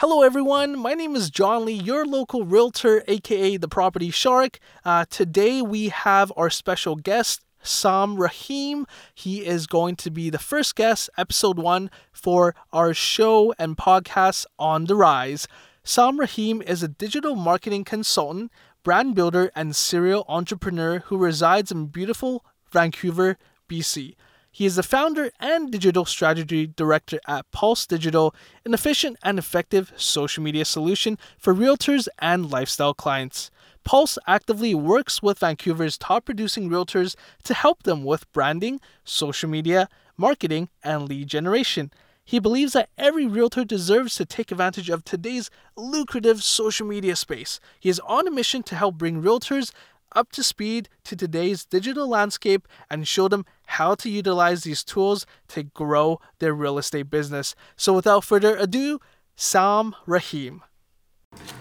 Hello, everyone. My name is John Lee, your local realtor, aka the Property Shark. Uh, today we have our special guest, Sam Rahim. He is going to be the first guest, episode one, for our show and podcast on the rise. Sam Rahim is a digital marketing consultant, brand builder, and serial entrepreneur who resides in beautiful Vancouver, BC. He is the founder and digital strategy director at Pulse Digital, an efficient and effective social media solution for realtors and lifestyle clients. Pulse actively works with Vancouver's top producing realtors to help them with branding, social media, marketing, and lead generation. He believes that every realtor deserves to take advantage of today's lucrative social media space. He is on a mission to help bring realtors up to speed to today's digital landscape and show them how to utilize these tools to grow their real estate business. So, without further ado, Sam Rahim.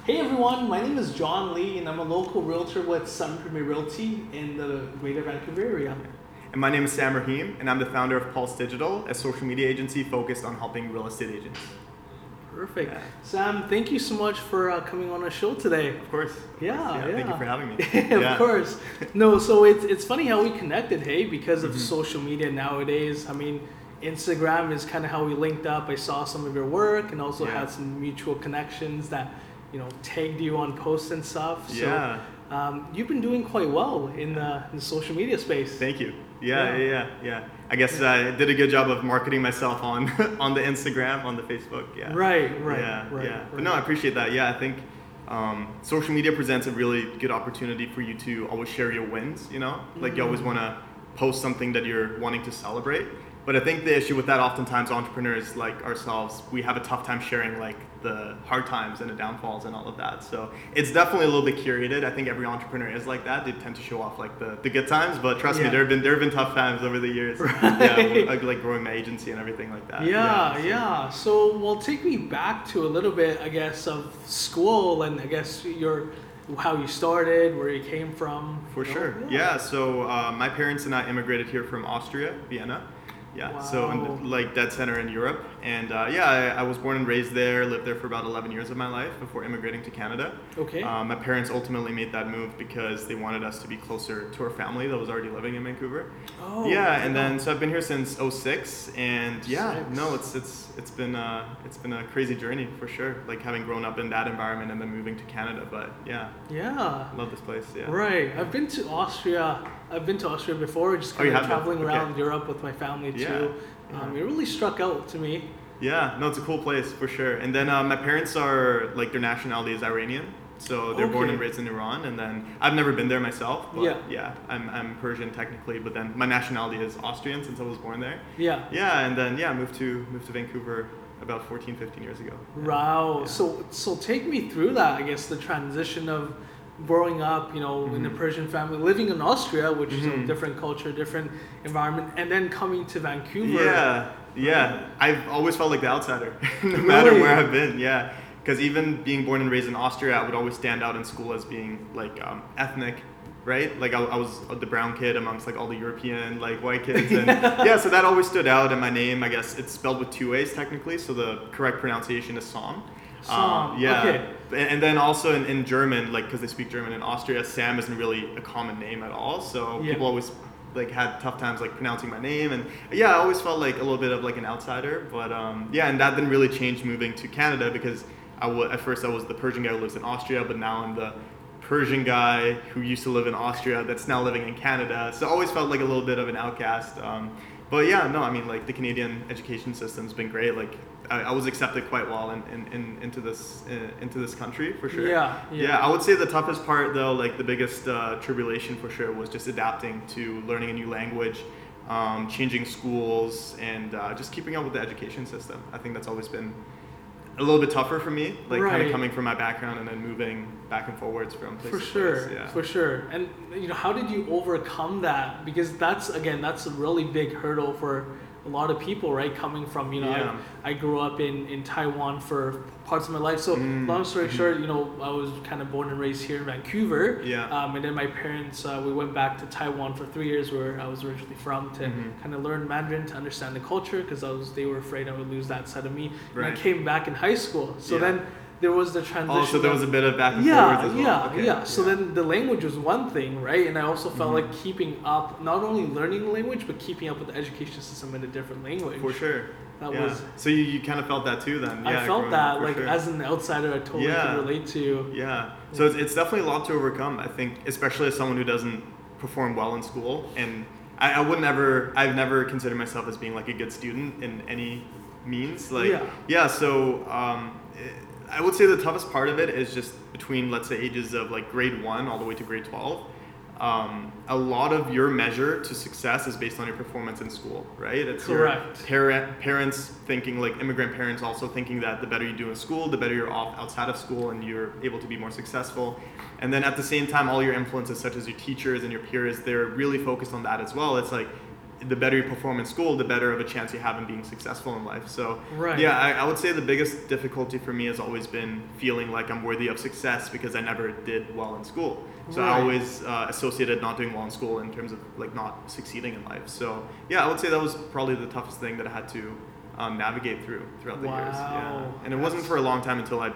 Hey everyone, my name is John Lee and I'm a local realtor with Sun Premier Realty in the Greater Vancouver area. And my name is Sam Rahim, and I'm the founder of Pulse Digital, a social media agency focused on helping real estate agents. Perfect. Yeah. Sam, thank you so much for uh, coming on the show today. Of course. Yeah, yeah, yeah. Thank you for having me. of yeah. course. No, so it's, it's funny how we connected, hey, because of mm-hmm. social media nowadays. I mean, Instagram is kind of how we linked up. I saw some of your work and also had some mutual connections that, you know, tagged you on posts and stuff. So, yeah. Um, you've been doing quite well in the, in the social media space. Thank you. Yeah, yeah, yeah, yeah. I guess I did a good job of marketing myself on on the Instagram, on the Facebook. Yeah. Right, right. Yeah, right, yeah. Right. But no, I appreciate that. Yeah, I think um, social media presents a really good opportunity for you to always share your wins. You know, like you always mm-hmm. want to post something that you're wanting to celebrate. But I think the issue with that, oftentimes entrepreneurs like ourselves, we have a tough time sharing like the hard times and the downfalls and all of that. So it's definitely a little bit curated. I think every entrepreneur is like that. They tend to show off like the, the good times, but trust yeah. me, there have been there have been tough times over the years. Right. Yeah, like growing my agency and everything like that. Yeah, yeah, so. yeah. So well, take me back to a little bit, I guess, of school and I guess your how you started, where you came from. For sure. Yeah. yeah. So uh, my parents and I immigrated here from Austria, Vienna yeah wow. so in, like dead center in europe and uh, yeah I, I, was born and raised there lived there for about 11 years of my life before immigrating to canada. Okay. Um, my parents ultimately made that move because they wanted us to be closer to our family that was already living in vancouver. Oh yeah and then so i've been here since 06 and yeah Six. no it's it's it's been uh, it's been a crazy journey for sure like having grown up in that environment and then moving to canada but yeah. Yeah. Love this place yeah. Right. I've been to austria. I've been to Austria before, just kind oh, of traveling around. Europe with my family too. Yeah. Um, it really struck out to me. Yeah, no, it's a cool place for sure. And then uh, my parents are like their nationality is Iranian, so they're okay. born and raised in Iran. And then I've never been there myself, but yeah, yeah I'm, I'm Persian technically, but then my nationality is Austrian since I was born there. Yeah. Yeah, and then yeah, moved to moved to Vancouver about 14, 15 years ago. Wow. Yeah. So so take me through that. I guess the transition of growing up, you know, mm-hmm. in a Persian family, living in Austria, which mm-hmm. is a mm-hmm. different culture, different environment, and then coming to Vancouver. Yeah, yeah. I've always felt like the outsider, no really? matter where I've been. Yeah, because even being born and raised in Austria, I would always stand out in school as being like um, ethnic. Right, like I, I, was the brown kid amongst like all the European like white kids, and yeah, so that always stood out. And my name, I guess, it's spelled with two A's technically, so the correct pronunciation is Um, yeah. Okay. And then also in, in German, like because they speak German in Austria, Sam isn't really a common name at all. So yeah. people always like had tough times like pronouncing my name and yeah i always felt like a little bit of like an outsider but um, yeah and that didn't really change moving to canada because i I w- at first i was the persian guy who lives in austria but now i'm the persian guy who used to live in austria that's now living in canada so I always felt like a little bit of an outcast um, but yeah no i mean like the canadian education system's been great like I, I was accepted quite well in, in, in into this in, into this country for sure. Yeah, yeah, yeah. I would say the toughest part though, like the biggest uh, tribulation for sure, was just adapting to learning a new language, um, changing schools, and uh, just keeping up with the education system. I think that's always been a little bit tougher for me, like right. kind of coming from my background and then moving back and forwards from place for sure, place. Yeah. for sure. And you know, how did you overcome that? Because that's again, that's a really big hurdle for a lot of people, right? Coming from you know, Yeah. I, I grew up in in Taiwan for parts of my life. So Mm, long story mhm. short, you know, I was kind of born and raised here in Vancouver. Yeah. Um, and then my parents, uh, we went back to Taiwan for three years, where I was originally from, to Mhm. kind of learn Mandarin to understand the culture, because I was they were afraid I would lose that side of me. And I came back in high school, so Yeah. then there was the transition. Oh, so there was a bit of back and yeah, forwards as yeah, well. Okay, yeah. So then the language was one thing, right? And I also felt Mhm. like keeping up, not only learning the language, but keeping up with the education system in a different language. For sure. That yeah. was. So you, you kind of felt that too then? I felt that, up, like sure. as an outsider, I totally Yeah. could relate to. Yeah. So it's, it's definitely a lot to overcome. I think, especially as someone who doesn't perform well in school, and I, I would never, I've never considered myself as being like a good student in any means. Like, Yeah. So um, eh, I would say the toughest part of it is just between, let's say, ages of like grade one all the way to grade twelve. Um, a lot of your measure to success is based on your performance in school, right? It's Correct. parent, parents thinking like immigrant parents also thinking that the better you do in school, the better you're off outside of school and you're able to be more successful. And then at the same time, all your influences, such as your teachers and your peers, they're really focused on that as well. It's like the better you perform in school, the better of a chance you have in being successful in life. So Right. yeah, I, I would say the biggest difficulty for me has always been feeling like I'm worthy of success because I never did well in school. So Right. I always uh, associated not doing well in school in terms of like not succeeding in life. So yeah, I would say that was probably the toughest thing that I had to um, navigate through throughout the years. Yeah, Wow. and it wasn't for a long time until I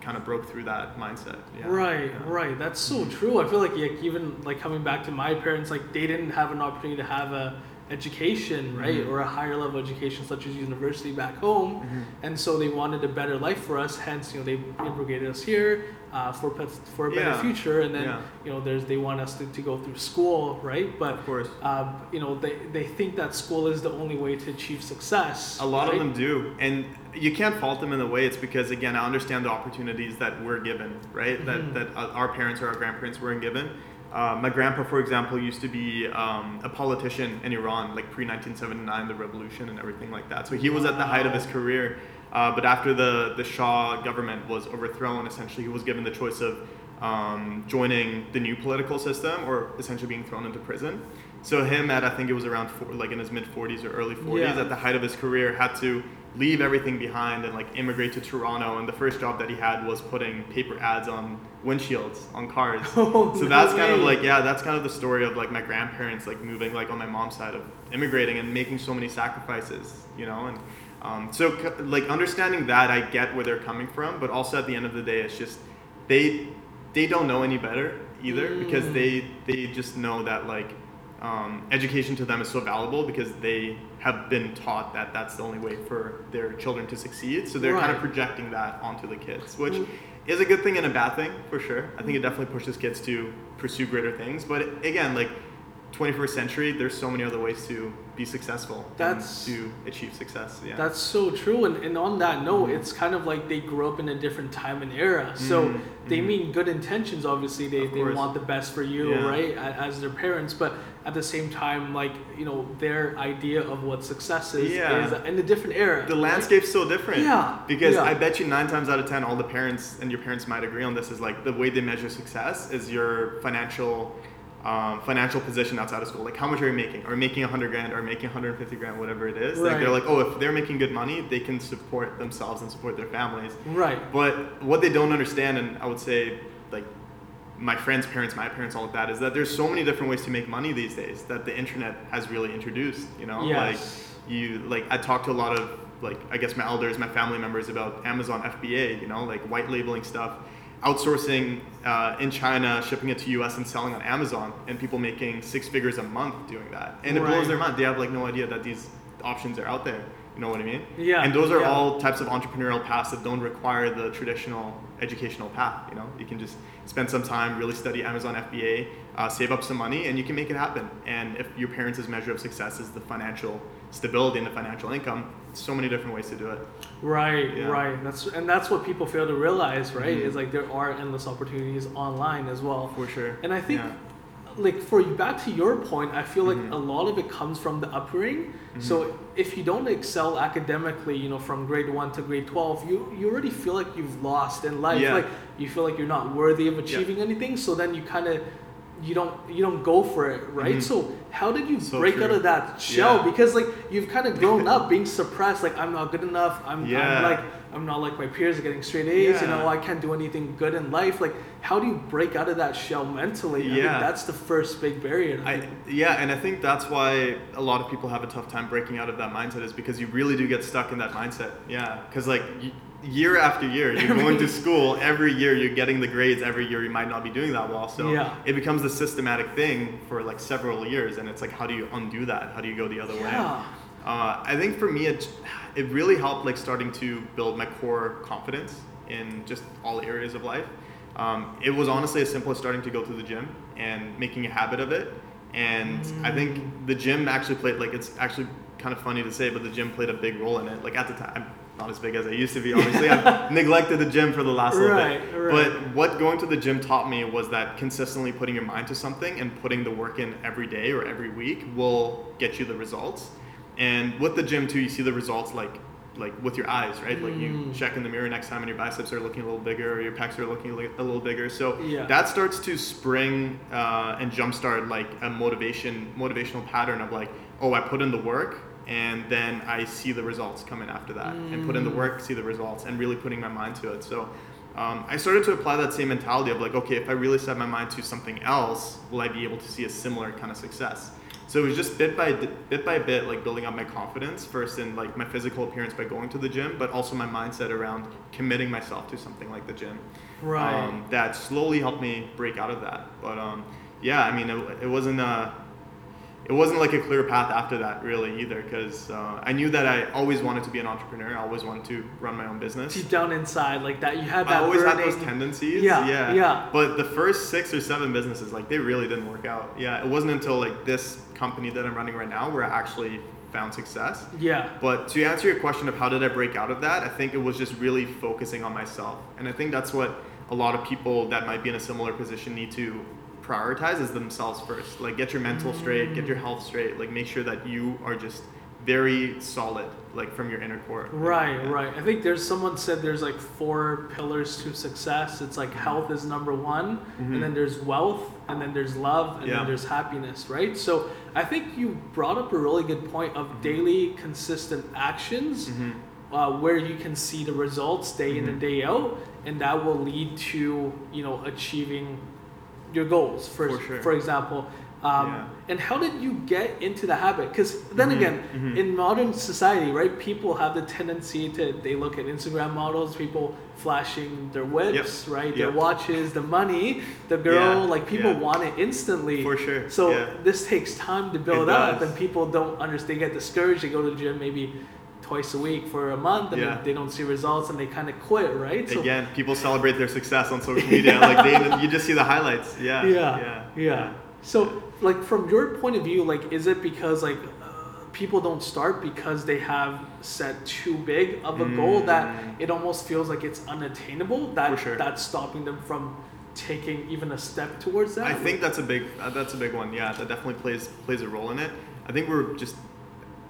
kind of broke through that mindset. Yeah. Right, Yeah. right. That's so true. I feel like like, even like coming back to my parents, like they didn't have an opportunity to have a education, right, Mhm. or a higher level education such as university back home, Mhm. and so they wanted a better life for us. Hence, you know, they immigrated us here uh, for pets, for a better Yeah. future, and then Yeah. you know, there's they want us to, to go through school, right? But Of course. uh, you know, they they think that school is the only way to achieve success. A lot right? of them do, and you can't fault them in a way. It's because again, I understand the opportunities that we're given, right? Mhm. That that uh, our parents or our grandparents weren't given. Uh, my grandpa, for example, used to be um, a politician in Iran, like pre 1979, the revolution and everything like that. So he was at the height of his career. Uh, but after the the Shah government was overthrown, essentially he was given the choice of um, joining the new political system or essentially being thrown into prison. So him at I think it was around four, like in his mid 40s or early 40s Yeah. at the height of his career had to leave everything behind and like immigrate to Toronto and the first job that he had was putting paper ads on windshields on cars. Oh, so no that's kind of like yeah, that's kind of the story of like my grandparents like moving like on my mom's side of immigrating and making so many sacrifices, you know, and um, so c- like understanding that I get where they're coming from, but also at the end of the day, it's just they they don't know any better either because Mm. they they just know that like um, education to them is so valuable because they have been taught that that's the only way for their children to succeed. So they're kind of projecting that onto the kids, which Mm. is a good thing and a bad thing for sure. I think it definitely pushes kids to pursue greater things. But again, like 21st century, there's so many other ways to be successful That's- and to achieve success. Yeah. That's so true. And, and on that note, Mhm. it's kind of like they grew up in a different time and era. So Mhm, they mhm. mean good intentions, obviously. They, they want the best for you, Yeah. right? As their parents. But at the same time, like, you know, their idea of what success is Yeah. is in a different era. the right? landscape's so different. Yeah, Because yeah. I bet you nine times out of ten, all the parents and your parents might agree on this is like the way they measure success is your financial. Um, financial position outside of school, like how much are you making? Are you making 100 grand or making 150 grand, whatever it is? Like they're like, oh, if they're making good money, they can support themselves and support their families. Right. But what they don't understand, and I would say, like my friends' parents, my parents, all of that, is that there's so many different ways to make money these days that the internet has really introduced. You know, Yes. like you, like I talk to a lot of like I guess my elders, my family members about Amazon FBA. You know, like white labeling stuff, outsourcing uh, in China, shipping it to US and selling on Amazon, and people making six figures a month doing that, and it blows their mind. They have like no idea that these options are out there. You know what I mean? Yeah, And those are yeah. all types of entrepreneurial paths that don't require the traditional educational path. You know, you can just spend some time, really study Amazon FBA, uh, save up some money, and you can make it happen. And if your parents' measure of success is the financial stability and the financial income, so many different ways to do it. Right, Yeah. right. That's and that's what people fail to realize, right? Mhm. Is like there are endless opportunities online as well. For sure. And I think, Yeah. like for you, back to your point, I feel like Mhm. a lot of it comes from the upbringing. Mhm. So if you don't excel academically, you know, from grade one to grade twelve, you you already feel like you've lost in life. Yeah. Like you feel like you're not worthy of achieving anything. So then you kind of you don't you don't go for it, right? Mhm. So how did you So break true. out of that shell? Yeah. Because like you've kind of grown up being suppressed, like I'm not good enough. I'm, I'm like I'm not like my peers are getting straight A's. You know, I can't do anything good in life. Like how do you break out of that shell mentally? I think Yeah. that's the first big barrier. I yeah, and I think that's why a lot of people have a tough time breaking out of that mindset is because you really do get stuck in that mindset. Yeah, because like y- year after year, you're going to school every year, you're getting the grades every year. You might not be doing that well, so Yeah. it becomes a systematic thing for like several years, and it's like how do you undo that? How do you go the other way? Uh, I think for me, it it really helped like starting to build my core confidence in just all areas of life. Um, it was honestly as simple as starting to go to the gym and making a habit of it. And I think the gym actually played like it's actually kind of funny to say, but the gym played a big role in it. Like at the time, I'm not as big as I used to be. Obviously, I've neglected the gym for the last little bit. right. But what going to the gym taught me was that consistently putting your mind to something and putting the work in every day or every week will get you the results. And with the gym too, you see the results like like with your eyes, right? Like you Mm. check in the mirror next time and your biceps are looking a little bigger or your pecs are looking a a little bigger. So Yeah. that starts to spring uh, and jumpstart like a motivation motivational pattern of like, oh, I put in the work and then I see the results coming after that, and put in the work, see the results, and really putting my mind to it. So. Um, I started to apply that same mentality of like, okay, if I really set my mind to something else, will I be able to see a similar kind of success? So it was just bit by bit by bit, like building up my confidence first in like my physical appearance by going to the gym, but also my mindset around committing myself to something like the gym. Right. Um, that slowly helped me break out of that. But um, yeah, I mean, it, it wasn't a, it wasn't like a clear path after that really either, because uh, I knew that I always wanted to be an entrepreneur. I always wanted to run my own business. Deep down inside, like that, you had that. I always had those tendencies. Yeah, yeah, yeah. But the first six or seven businesses, like they really didn't work out. Yeah, it wasn't until like this company that I'm running right now where I actually found success. Yeah. But to answer your question of how did I break out of that, I think it was just really focusing on myself, and I think that's what a lot of people that might be in a similar position need to prioritize is themselves first. Like get your mental straight, get your health straight. Like make sure that you are just very solid, like from your inner core. Right, Yeah. right. I think there's someone said there's like four pillars to success. It's like health is number one, Mhm. and then there's wealth, and then there's love, and Yeah. then there's happiness, right? So I think you brought up a really good point of daily consistent actions Mhm. uh, where you can see the results day in and day out, and that will lead to you know achieving your goals. For For sure. for example. Um, Yeah. And how did you get into the habit? Because then Mhm, again, mhm. in modern society, right, people have the tendency to they look at Instagram models, people flashing their whips, right, their Yep. watches, the money, the girl, Yeah, like people yeah. want it instantly. For sure, So this takes time to build up, and people don't understand. They get discouraged. They go to the gym maybe twice a week for a month, and Yeah. then they don't see results, and they kind of quit, right? So Again, people celebrate their success on social media. Like they, you just see the highlights. Yeah. yeah, Yeah. yeah. So, like from your point of view, like is it because like uh, people don't start because they have set too big of a goal that Mm. it almost feels like it's unattainable? That sure. that's stopping them from taking even a step towards that. I think that's a big uh, that's a big one. Yeah, that definitely plays plays a role in it. I think we're just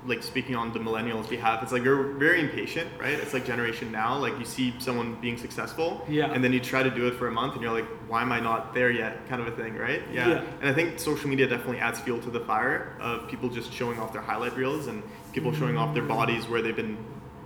like speaking on the millennials' behalf. It's like you're very impatient, right? It's like generation now. Like you see someone being successful, Yeah. and then you try to do it for a month, and you're like, why am I not there yet? Kind of a thing, right? Yeah. Yeah. And I think social media definitely adds fuel to the fire of people just showing off their highlight reels and people showing off their bodies where they've been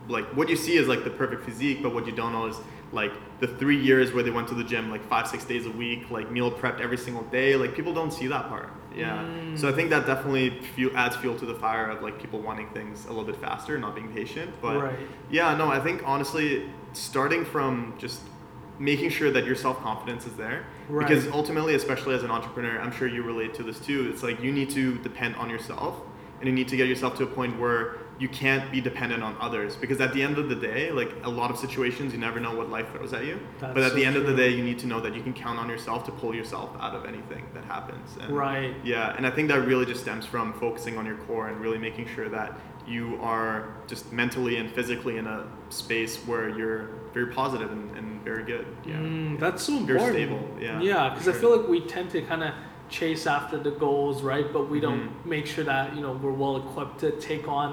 like what you see is like the perfect physique, but what you don't know is like the three years where they went to the gym like five, six days a week, like meal prepped every single day. Like people don't see that part. Yeah. Mm. So I think that definitely fuel, adds fuel to the fire of like people wanting things a little bit faster, not being patient. But Right. yeah, no, I think honestly, starting from just making sure that your self confidence is there. Right. Because ultimately, especially as an entrepreneur, I'm sure you relate to this too. It's like you need to depend on yourself and you need to get yourself to a point where you can't be dependent on others because at the end of the day like a lot of situations you never know what life throws at you That's but at so the end of the day you need to know that you can count on yourself to pull yourself out of anything that happens and Right. yeah and i think that really just stems from focusing on your core and really making sure that you are just mentally and physically in a space where you're very positive and, and very good yeah Mm, that's so Very important. stable, yeah, Yeah, because I feel like we tend to kind of chase after the goals, right? But we don't Mhm. make sure that you know we're well equipped to take on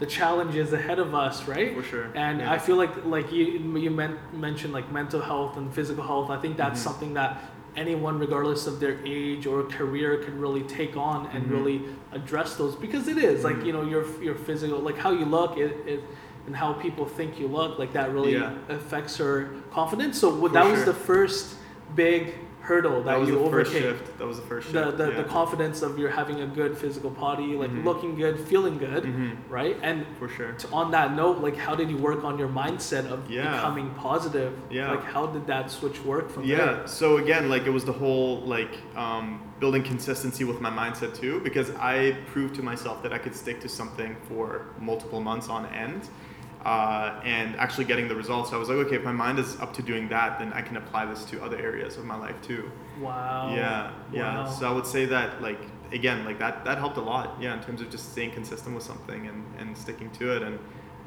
the challenges ahead of us, right? For sure, And yeah. I feel like like you you men- mentioned like mental health and physical health. I think that's Mhm. something that anyone, regardless of their age or career, can really take on and Mhm. really address those because it is like Mhm. you know your your physical, like how you look, it, it and how people think you look, like that really Yeah. affects her confidence. So what, that was the first big hurdle that, That was you the first overcame. shift. That was the first The, shift. the, yeah. the confidence of you're having a good physical body, like Mhm. looking good, feeling good, Mhm. right? And For sure. on that note, like how did you work on your mindset of Yeah. becoming positive? Yeah. Like how did that switch work from Yeah. there? So again, like it was the whole like um, building consistency with my mindset too, because I proved to myself that I could stick to something for multiple months on end. Uh, and actually getting the results. So I was like, okay, if my mind is up to doing that, then I can apply this to other areas of my life too. Wow. Yeah, yeah. Wow. So I would say that like again, like that that helped a lot. Yeah, in terms of just staying consistent with something and and sticking to it and.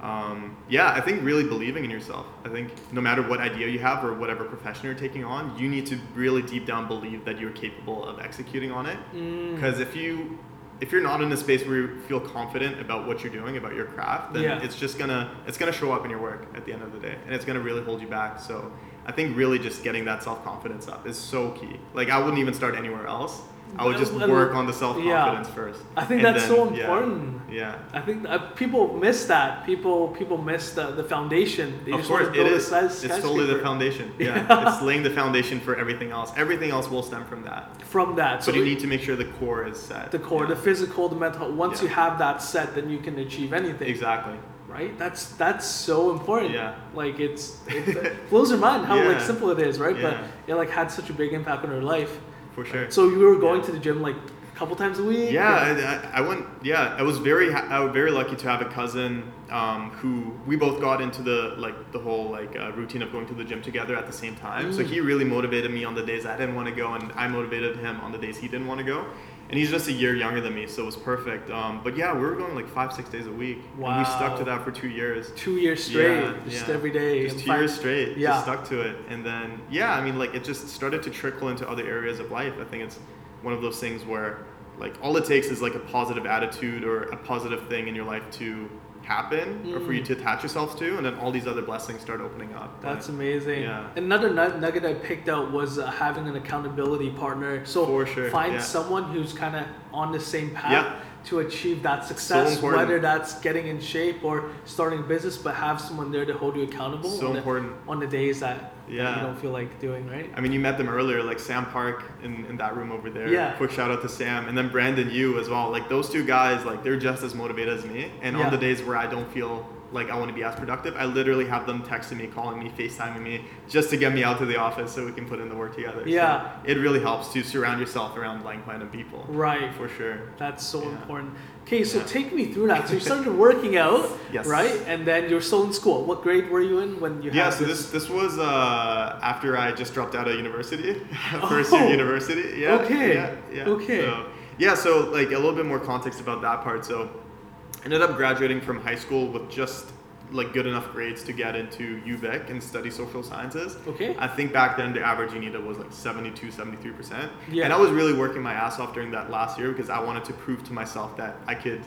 Um, yeah, I think really believing in yourself. I think no matter what idea you have or whatever profession you're taking on, you need to really deep down believe that you're capable of executing on it. Mm. Because if you if you're not in a space where you feel confident about what you're doing, about your craft, then Yeah. it's just gonna it's gonna show up in your work at the end of the day, and it's gonna really hold you back. So I think really just getting that self confidence up is so key. Like I wouldn't even start anywhere else. I would just Well, work on the self confidence yeah. first. I think And that's then- so yeah, important. Yeah. I think uh, people miss that. People people miss the, the foundation. They of just course, it is. It's totally the foundation. Yeah, Yeah. it's laying the foundation for everything else. Everything else will stem from that. From that, so you it- need to make sure the core is set. the core, Yeah. the physical, the mental. Once Yeah. you have that set, then you can achieve anything. Exactly. Right? That's that's so important. Yeah. Like it's it blows your mind how like simple it is, right? Yeah. But it like had such a big impact on her life. For sure. So you were going Yeah. to the gym like a couple times a week. Yeah, I, I I went. Yeah, I was very ha- I was very lucky to have a cousin um, who we both got into the like the whole like uh, routine of going to the gym together at the same time. So Mm. he really motivated me on the days I didn't want to go, and I motivated him on the days he didn't want to go. And he's just a year younger than me, so it was perfect. Um, but yeah, we were going like five six days a week, and we stuck to that for two years. two years straight, Yeah, just yeah. every day. Just two five- years straight. Yeah. Just stuck to it. And then, yeah, I mean, like, it just started to trickle into other areas of life. I think it's one of those things where, like, all it takes is, like, a positive attitude or a positive thing in your life to happen or for you Mm. to attach yourself to, and then all these other blessings start opening up. That's amazing. Yeah. Another nug- nugget I picked out was uh, having an accountability partner. So For sure, find yeah. someone who's kind of on the same path Yeah. To achieve that success, important. whether that's getting in shape or starting a business, but have someone there to hold you accountable So on, important. The, on the days that, that Yeah. you don't feel like doing, right? I mean, you met them earlier, like Sam Park in, in that room over there. Yeah. Quick shout out to Sam. And then Brandon, you as well. Like, those two guys, like, they're just as motivated as me. And Yeah. on the days where I don't feel like I want to be as productive, I literally have them texting me, calling me, FaceTiming me, just to get me out to the office so we can put in the work together. So Yeah. it really helps to surround yourself around like minded people. Right. For sure. That's so Yeah. important. Okay, so Yeah. take me through that. So you started working out, Yes. right? And then you're still in school. What grade were you in when you Yeah, had so this this was uh, after I just dropped out of university, first Oh. year university. Yeah. Okay. Yeah. yeah. Okay. So, yeah, so like a little bit more context about that part. So, ended up graduating from high school with just like good enough grades to get into UVic and study social sciences. Okay. I think back then the average UNITA was like 72, 73%. Yeah. And I was really working my ass off during that last year because I wanted to prove to myself that I could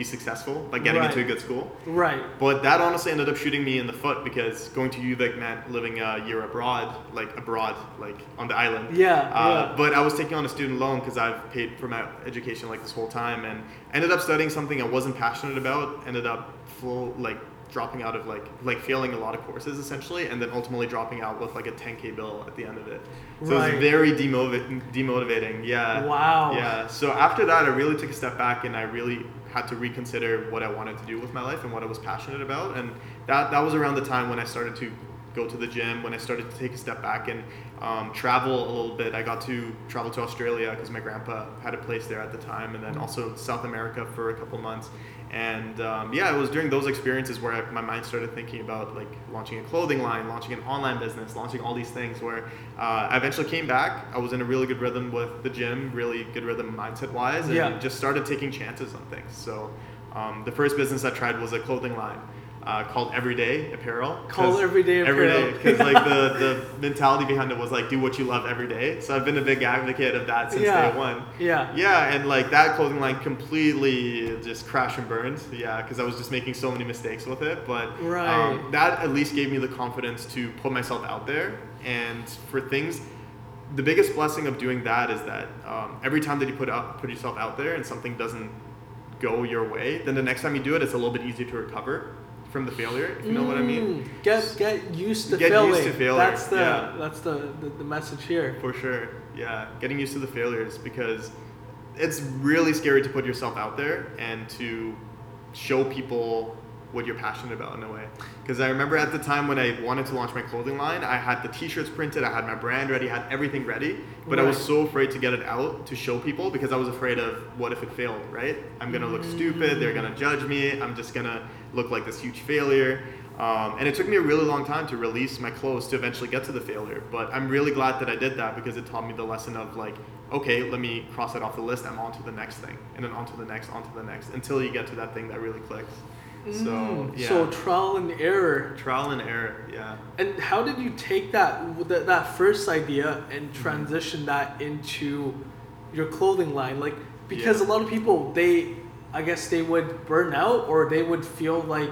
be successful by getting Right. into a good school. Right. But that honestly ended up shooting me in the foot because going to UVic meant living a year abroad, like abroad, like on the island. Yeah, Uh, yeah. But I was taking on a student loan because I've paid for my education like this whole time and ended up studying something I wasn't passionate about. Ended up full like dropping out of like like failing a lot of courses essentially, and then ultimately dropping out with like a 10k bill at the end of it. So it was very demotiv- demotivating. Yeah. Wow. Yeah. So after that, I really took a step back and I really had to reconsider what I wanted to do with my life and what I was passionate about. And that, that was around the time when I started to go to the gym, when I started to take a step back and um, travel a little bit. I got to travel to Australia because my grandpa had a place there at the time, and then also South America for a couple months. And um, yeah, it was during those experiences where I, my mind started thinking about like launching a clothing line, launching an online business, launching all these things. Where uh, I eventually came back. I was in a really good rhythm with the gym, really good rhythm mindset wise, and Yeah. just started taking chances on things. So um, the first business I tried was a clothing line. Uh, called Everyday Apparel. Called Everyday Apparel. day, because like the, the mentality behind it was like do what you love every day. So I've been a big advocate of that since Yeah. day one. Yeah. Yeah, and like that clothing line completely just crashed and burned. Yeah, because I was just making so many mistakes with it. But Right. um, that at least gave me the confidence to put myself out there and for things. the biggest blessing of doing that is that um, every time that you put out put yourself out there and something doesn't go your way, then the next time you do it, it's a little bit easier to recover from the failure. If you know what I mean. Mm, Get get used to Get failing. used to failure, That's the yeah. that's the, the the message here. For sure, yeah. Getting used to the failures because it's really scary to put yourself out there and to show people what you're passionate about in a way. Because I remember at the time when I wanted to launch my clothing line, I had the t-shirts printed, I had my brand ready, I had everything ready, but I was so afraid to get it out to show people because I was afraid of what if it failed, right? I'm gonna look stupid, they're gonna judge me, I'm just gonna look like this huge failure. Um, and it took me a really long time to release my clothes to eventually get to the failure. But I'm really glad that I did that because it taught me the lesson of like, okay, let me cross it off the list. I'm on to the next thing, and then on to the next, on to the next, until you get to that thing that really clicks. So Mm, yeah, So trial and error. trial and error. Yeah. And how did you take that that, that first idea Mm-hmm. and transition that into your clothing line? Like because Yeah. a lot of people they I guess they would burn out or they would feel like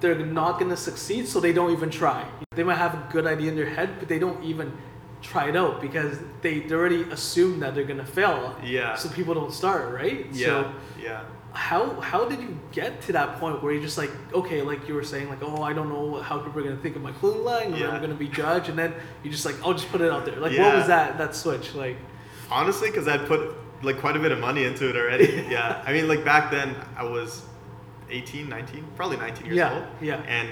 they're not gonna succeed, so they don't even try. They might have a good idea in their head, but they don't even try it out because they, they already assume that they're gonna fail. Yeah. So people don't start, right? Yeah. So yeah. how how did you get to that point where you're just like okay like you were saying like oh I don't know how people are gonna think of my clothing line or Yeah. I'm gonna be judged and then you just like I'll just put it out there like what was that that switch like Honestly, because I'd put like quite a bit of money into it already. yeah. I mean, like back then, I was 18, 19, probably 19 years Yeah, old. yeah. And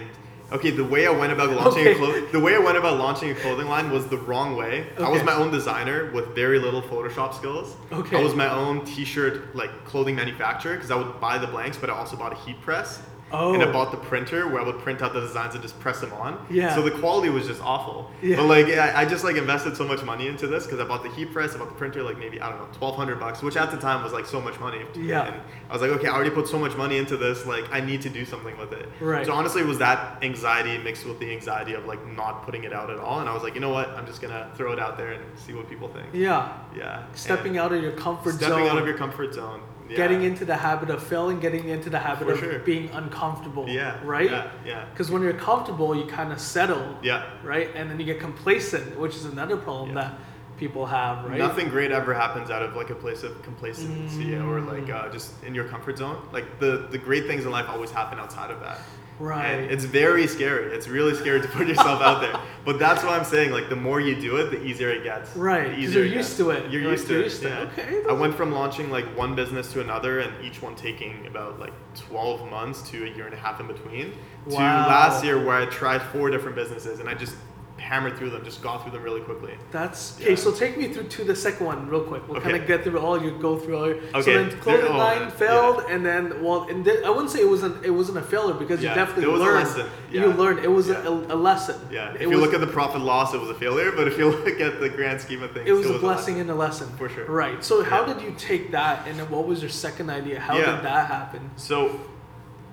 okay, the way I went about launching Okay. a clo- the way I went about launching a clothing line was the wrong way. I was my own designer with very little Photoshop skills. Okay. I was my own T-shirt like clothing manufacturer because I would buy the blanks, but I also bought a heat press. And I Oh. bought the printer where I would print out the designs and just press them on. Yeah. So the quality was just awful. Yeah. But like I, I just like invested so much money into this because I bought the heat press, I bought the printer like maybe I don't know twelve hundred bucks, which at the time was like so much money. Yeah. And I was like, okay, I already put so much money into this, like I need to do something with it. Right. So honestly, it was that anxiety mixed with the anxiety of like not putting it out at all, and I was like, you know what, I'm just gonna throw it out there and see what people think. yeah Yeah. stepping And out of your comfort stepping zone Stepping out of your comfort zone. Yeah. getting into the habit of failing getting into the habit For of sure. being uncomfortable Yeah. right Yeah. Yeah. because when you're comfortable you kind of settle Yeah. right and then you get complacent which is another problem Yeah. that people have right Nothing great ever happens out of like a place of complacency or like Mm. uh, just in your comfort zone. Like the the great things in life always happen outside of that. Right And it's very scary. It's really scary to put yourself out there. But that's why I'm saying like the more you do it, the easier it gets. Right, The easier you're used to it. You're You're used like, to you're it. used to it. yeah. Okay, I went from launching like one business to another, and each one taking about like 12 months to a year and a half in between. Wow. To last year where I tried four different businesses and I just hammered through them, just got through them really quickly. That's okay. Yeah. So take me through to the second one real quick. We'll kind of get through all your go through all your. So then clothing oh, line yeah. failed, and then well, and then, I wouldn't say it wasn't it wasn't a failure because Yeah, you definitely it was a learned. lesson. You learned it was Yeah. a, a lesson. Yeah. If It you was, look at the profit loss, it was a failure. But if you look at the grand scheme of things, it was a blessing lesson. and a lesson. For sure. Right. So how did you take that, and then what was your second idea? How Yeah. did that happen? So,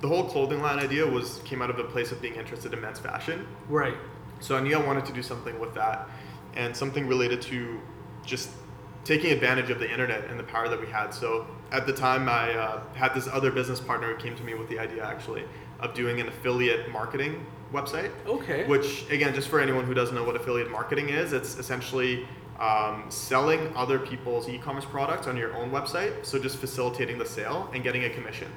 the whole clothing line idea was came out of a place of being interested in men's fashion. Right. So I knew I wanted to do something with that, and something related to just taking advantage of the internet and the power that we had. So at the time, I uh, had this other business partner who came to me with the idea actually of doing an affiliate marketing website. Okay. Which, again, just for anyone who doesn't know what affiliate marketing is, it's essentially um, selling other people's e-commerce products on your own website. So just facilitating the sale and getting a commission.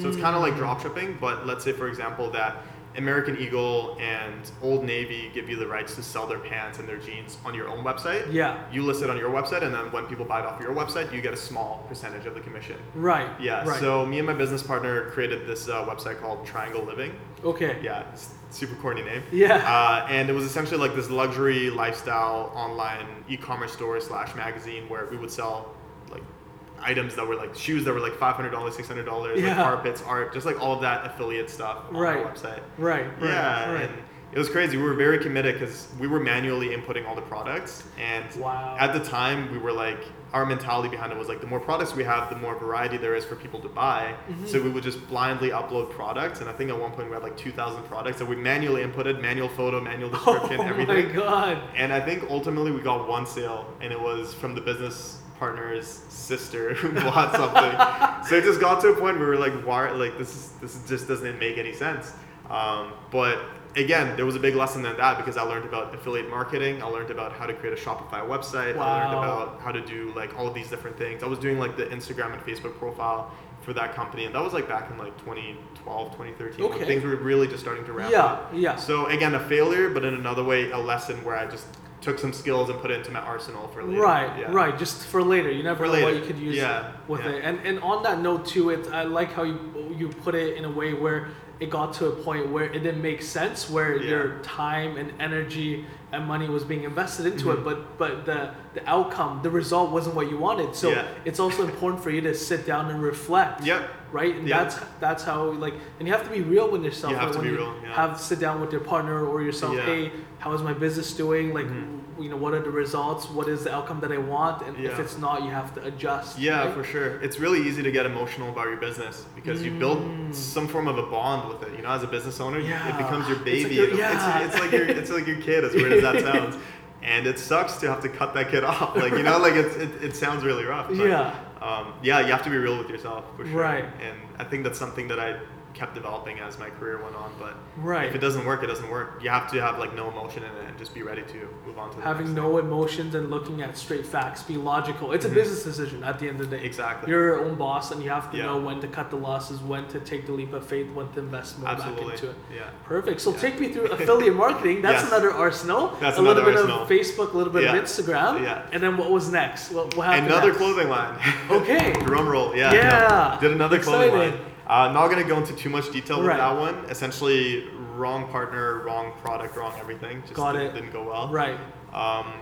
So it's kind of like dropshipping, but let's say, for example, that American Eagle and Old Navy give you the rights to sell their pants and their jeans on your own website. Yeah. You list it on your website, and then when people buy it off your website, you get a small percentage of the commission. Right. Yeah. Right. So me and my business partner created this uh, website called Triangle Living. okay. Yeah, it's super corny name. Yeah. Uh, and it was essentially like this luxury lifestyle online e-commerce store slash magazine where we would sell items that were like shoes that were like five hundred dollars, six hundred dollars, like carpets, art, just like all of that affiliate stuff on Right. our website. Right. Right. yeah, Right. and it was crazy. We were very committed because we were manually inputting all the products, and Wow. at the time we were like our mentality behind it was like the more products we have, the more variety there is for people to buy. Mm-hmm. So we would just blindly upload products, and I think at one point we had like two thousand products that we manually inputted, manual photo, manual description, oh everything. my god. And I think ultimately we got one sale, and it was from the business partner's sister who bought something. so it just got to a point where we were like, why? Like this is this just doesn't make any sense. Um, but again, there was a big lesson in that because I learned about affiliate marketing. I learned about how to create a Shopify website. Wow. I learned about how to do like all these different things. I was doing like the Instagram and Facebook profile for that company, and that was like back in like 2012, 2013 Okay. when things were really just starting to ramp Yeah, up. yeah. So again, a failure, but in another way, a lesson where I just took some skills and put it into my arsenal for later. Right, Yeah. right. Just for later. You never For know what you could use Yeah, with yeah. it. And and on that note too, it I like how you you put it in a way where it got to a point where it didn't make sense, where your time and energy and money was being invested into Mhm. it, but but the the outcome, the result wasn't what you wanted. So Yeah. it's also important for you to sit down and reflect. Yep. Right, and Yeah. that's that's how like, and you have to be real with yourself. You have to be real, yeah. Have sit down with your partner or yourself. Yeah. Hey, how is my business doing? Like, Mhm. you know, what are the results? What is the outcome that I want? And if it's not, you have to adjust. Yeah, right? for sure. It's really easy to get emotional about your business because you build Mm. some form of a bond with it. You know, as a business owner, Yeah. it becomes your It's baby. like your- It's- yeah. It's, like your it's like your kid, as weird as that sounds. And it sucks to have to cut that kid off. Like you know, like it's, it it sounds really rough. But, Yeah. Um, yeah, you have to be real with yourself for sure. Right. And I think that's something that I kept developing as my career went on. But Right. if it doesn't work, it doesn't work. You have to have like no emotion in it and just be ready to move on to the Having no emotions and looking at straight facts, be logical. It's a Mhm. business decision at the end of the day. Exactly. You're your own boss, and you have to Yeah. know when to cut the losses, when to take the leap of faith, when to invest more Absolutely. back into it. Yeah. Perfect. So Yeah. take me through affiliate marketing. That's Yes. another arsenal. That's a little another bit arsenal. of Facebook, a little bit Yeah. of Instagram. Yeah. And then what was next? What, what happened Another next? clothing line. Okay. Drum roll, yeah. Yeah. no. Did another clothing line. Uh, not gonna go into too much detail with Right. that one. Essentially, wrong partner, wrong product, wrong everything. Just Got didn't, it. didn't go well. Right. Um,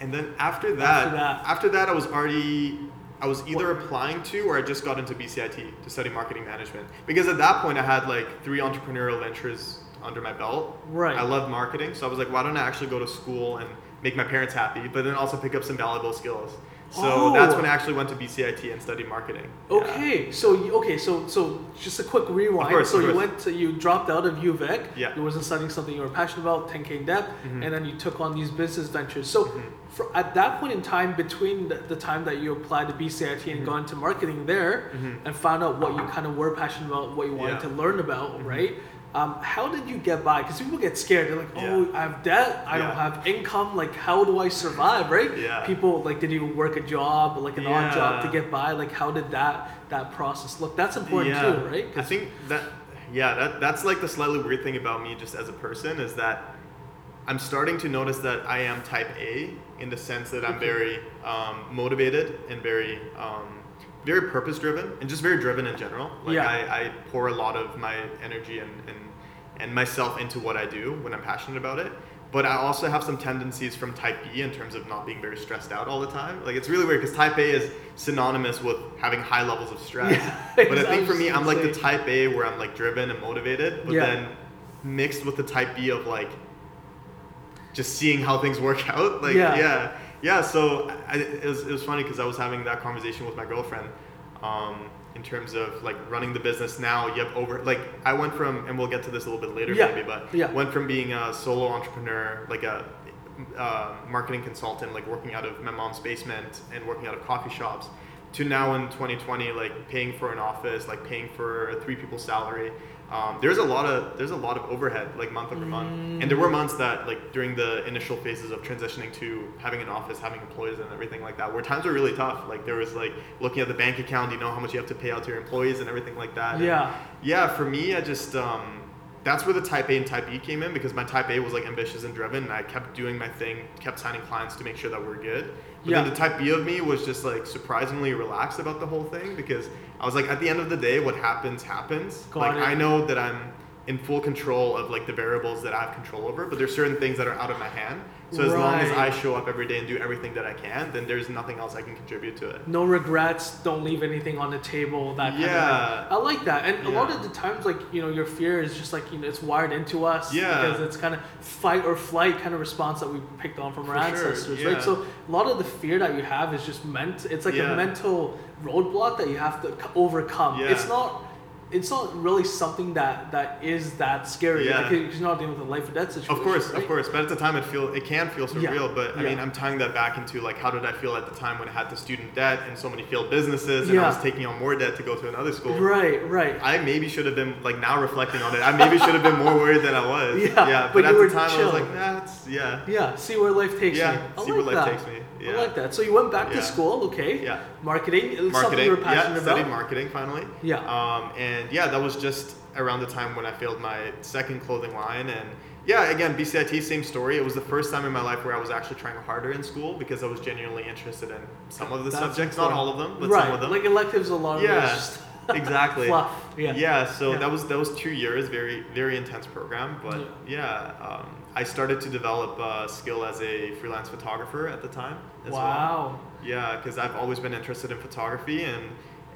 and then after that, After that. after that, I was already, I was either applying to or I just got into BCIT to study marketing management because at that point I had like three entrepreneurial ventures under my belt. Right. I loved marketing, so I was like, why don't I actually go to school and make my parents happy, but then also pick up some valuable skills. So Oh. that's when I actually went to BCIT and studied marketing. Yeah. Okay, so you, okay, so so just a quick rewind. course, so you went to you dropped out of UVic. Yeah. You wasn't studying something you were passionate about, 10k in debt, Mhm. and then you took on these business ventures. So Mhm. for, at that point in time, between the, the time that you applied to BCIT and Mhm. got into marketing there, Mhm. and found out what you kind of were passionate about, what you wanted Yeah. to learn about, Mhm. right? Um, how did you get by? Because people get scared. They're like, "Oh, Yeah. I have debt. I don't have income. Like, how do I survive?" Right? Yeah. People like, did you work a job, like an odd job, to get by? Like, how did that that process look? That's important yeah. too, right? I think that yeah, that that's like the slightly weird thing about me just as a person is that I'm starting to notice that I am type A in the sense that I'm very um, motivated and very um, very purpose driven and just very driven in general. Like Yeah. I, I pour a lot of my energy and, and and myself into what I do when I'm passionate about it. But I also have some tendencies from type B in terms of not being very stressed out all the time. Like it's really weird because type A is synonymous with having high levels of stress. Yeah, but I think for me. I'm like the type A where I'm like driven and motivated, but Yeah. then mixed with the type B of like just seeing how things work out. Like Yeah. yeah, yeah. so I, it was it was funny because I was having that conversation with my girlfriend. Um, in terms of like running the business now, you have over like I went from, and we'll get to this a little bit later Yeah. maybe, but Yeah. went from being a solo entrepreneur, like a uh, marketing consultant, like working out of my mom's basement and working out of coffee shops, to now in 2020, like paying for an office, like paying for a three people salary. Um, there's a lot of there's a lot of overhead, like month over month, and there were months that like during the initial phases of transitioning to having an office, having employees, and everything like that, where times were really tough. Like there was like looking at the bank account, you know how much you have to pay out to your employees and everything like that. And Yeah. yeah, for me, I just um, that's where the type A and type B came in because my type A was like ambitious and driven, and I kept doing my thing, kept signing clients to make sure that we're good. But Yeah. then the type B of me was just like surprisingly relaxed about the whole thing because I was like, at the end of the day, what happens happens. Got like it. I know that I'm in full control of like the variables that I have control over, but there's certain things that are out of my hand. So as long as I Right. show up every day and do everything that I can, then there's nothing else I can contribute to it. no regrets, don't leave anything on the table, that kind Yeah. of thing. I like that. And a lot Yeah. of the times like, you know, your fear is just like, you know, it's wired into us Yeah. because it's kind of fight or flight kind of response that we picked on from our For sure, ancestors, yeah. right? So a lot of the fear that you have is just meant it's like a mental roadblock that you have to c- overcome. Yeah. It's not it's not really something that that is that scary. Yeah. Like, you're not dealing with a life or death situation. Of course, right? of course. But at the time, it feel it can feel Yeah. surreal. But I Yeah. mean, I'm tying that back into like how did I feel at the time when I had the student debt and so many failed businesses, and I was taking on more debt to go to another school. Right, right. I maybe should have been like now reflecting on it. I maybe should have been more worried than I was. Yeah, but, but at the time I was like, nah, yeah. yeah, see where life takes Yeah, me. Yeah. see like where life that. takes me. I Yeah. like that. So you went back to school, okay? Yeah. Marketing. It's something Marketing. you were Yeah, passionate studied about. marketing finally. Yeah. Um, and yeah, that was just around the time when I failed my second clothing line. And yeah, again, BCIT, same story. It was the first time in my life where I was actually trying harder in school because I was genuinely interested in some of the That's subjects, not all of them, but right. some of them. Like electives, a lot Yeah, exactly. fluff. Yeah. Yeah, so Yeah. that was that was two years, very very intense program. But yeah, um, I started to develop a skill as a freelance photographer at the time as well. Wow. Yeah, because I've always been interested in photography, and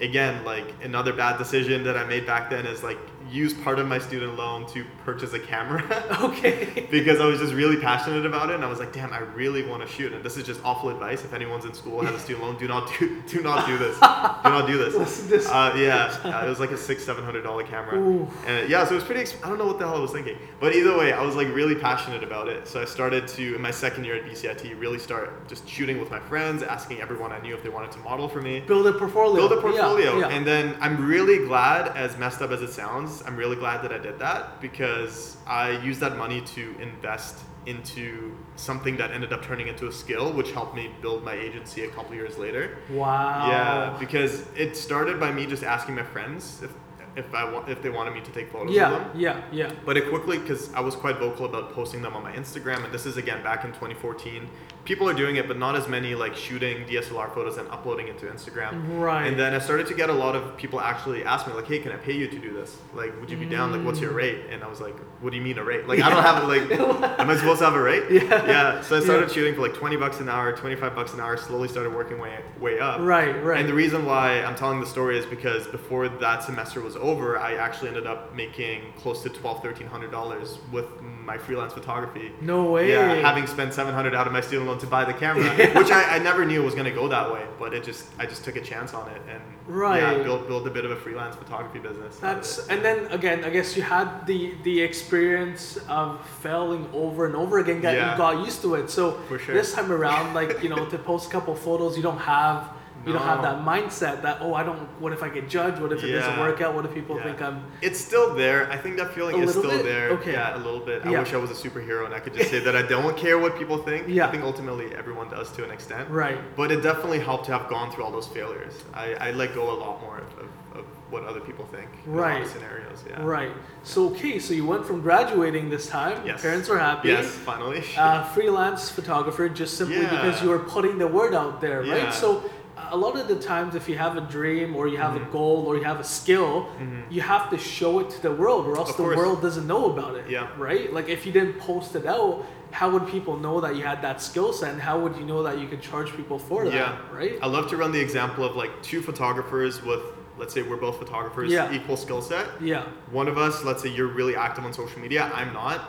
again, like another bad decision that I made back then is like use part of my student loan to purchase a camera. Okay. because I was just really passionate about it, and I was like, "Damn, I really want to shoot." And this is just awful advice. If anyone's in school and has a student loan, do not do do not do this. do not do this. Listen this. Uh, yeah, uh, it was like a six seven hundred dollar camera, Ooh. and yeah, so it was pretty. Ex- I don't know what the hell I was thinking, but either way, I was like really passionate about it. So I started to in my second year at BCIT really start just shooting with my friends, asking everyone I knew if they wanted to model for me Build a portfolio. build a Yeah, portfolio yeah. and then i'm really glad as messed up as it sounds i'm really glad that i did that because i used that money to invest into something that ended up turning into a skill which helped me build my agency a couple years later wow. yeah because it started by me just asking my friends if if i want if they wanted me to take photos of Yeah, them yeah, yeah. but it quickly, because I was quite vocal about posting them on my Instagram, and this is again back in 2014. People are doing it, but not as many like shooting DSLR photos and uploading it to Instagram. Right. And then I started to get a lot of people actually ask me like, "Hey, can I pay you to do this? Like, would you be down? Like, what's your mm. rate?" And I was like, "What do you mean a rate? Like, I don't have like, am I supposed to have a rate?" Yeah. Yeah. So I started Yeah. shooting for like 20 bucks an hour, 25 bucks an hour. Slowly started working way way up. Right, right. And the reason why I'm telling the story is because before that semester was over, I actually ended up making close to twelve, thirteen hundred dollars with my freelance photography. No way. Yeah, having spent seven hundred out of my student loan to buy the camera, which I, I never knew was going to go that way, but it just I just took a chance on it and Right. yeah, built built a bit of a freelance photography business. That's and then again, I guess you had the the experience of failing over and over again. Got, Yeah. You got used to it. So sure. this time around, like you know, to post a couple photos, you don't have you don't have that mindset that oh I don't. What if I get judged? What if it doesn't work out? What if people Yeah. think I'm It's still there. I think that feeling is still bit? there. Okay. Yeah, a little bit. I Yeah. wish I was a superhero and I could just say that I don't care what people think. Yeah. I think ultimately everyone does to an extent. right? But it definitely helped to have gone through all those failures. I, I let go a lot more of, of, of what other people think Right. scenarios. Yeah. Right. So okay, so you went from graduating this time. Yes. Parents were happy. Yes, finally. uh, freelance photographer just simply Yeah. because you were putting the word out there, Yeah. right? So a lot of the times, if you have a dream or you have Mhm. a goal or you have a skill, Mhm. you have to show it to the world, or else Of the course. world doesn't know about it. Yeah. Right? Like if you didn't post it out, how would people know that you had that skill set, and how would you know that you could charge people for that? Yeah. Right? I love to run the example of like two photographers with, let's say we're both photographers, Yeah. equal skill set. Yeah. One of us, let's say you're really active on social media, I'm not.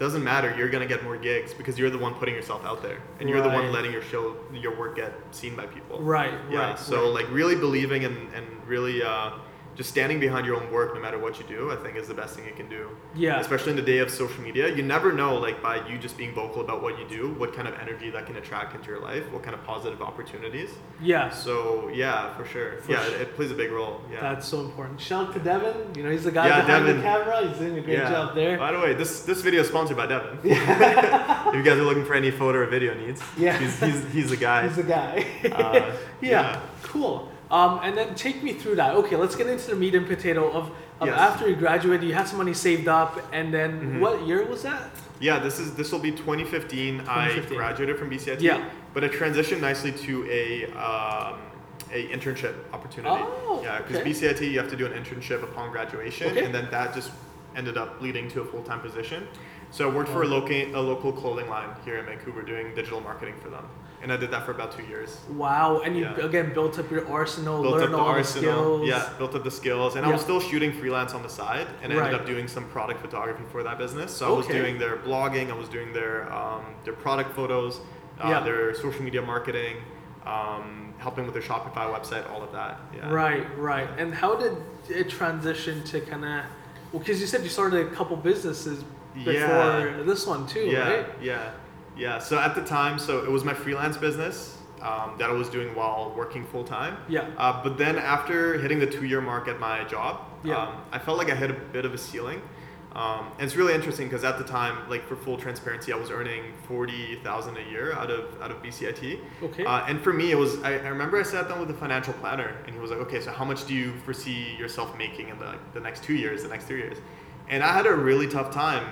Doesn't matter. You're gonna get more gigs because you're the one putting yourself out there, and you're the one letting your show, your work get seen by people. Right. Yeah. Right. so right. like really believing and and really uh, just standing behind your own work, no matter what you do, I think is the best thing you can do. Yeah. Especially in the day of social media, you never know like by you just being vocal about what you do, what kind of energy that can attract into your life, what kind of positive opportunities. yeah. So yeah, for sure. For yeah, sure. It, it plays a big role. Yeah. That's so important. Shout out to Devin. You know, he's the guy Yeah, behind Devin. the camera. He's doing a great yeah. job there. By the way, this this video is sponsored by Devin. if you guys are looking for any photo or video needs, Yeah. he's he's, he's the guy. He's the guy. Uh, yeah. yeah. cool. Um, and then take me through that. Okay, let's get into the meat and potato of, of Yes. after you graduated, you had some money saved up, and then Mhm. what year was that? Yeah, this is this will be 2015. I graduated from BCIT. Yeah. But I transitioned nicely to a um, a internship opportunity. Oh, yeah, because okay. BCIT you have to do an internship upon graduation, Okay. and then that just ended up leading to a full time position. So I worked for a local a local clothing line here in Vancouver doing digital marketing for them, and I did that for about two years. Wow, and you Yeah. again built up your arsenal, built learned up the all arsenal. the skills. Yeah, built up the skills, and I was still shooting freelance on the side, and I ended up doing some product photography for that business. So I was doing their blogging, I was doing their um, their product photos, uh, Yeah. their social media marketing, um, helping with their Shopify website, all of that. Yeah. Right, right. And how did it transition to kind of? Well, because you said you started a couple businesses before Yeah. this one too, yeah, right? Yeah, yeah. So at the time, so it was my freelance business um, that I was doing while working full time. Yeah. Uh, but then after hitting the two year mark at my job, Yeah. um, I felt like I hit a bit of a ceiling. Um, and it's really interesting because at the time, like for full transparency, I was earning forty thousand a year out of out of BCIT. Okay. Uh, and for me, it was I, I remember I sat down with a financial planner, and he was like, "Okay, so how much do you foresee yourself making in the the next two years, the next three years?" And I had a really tough time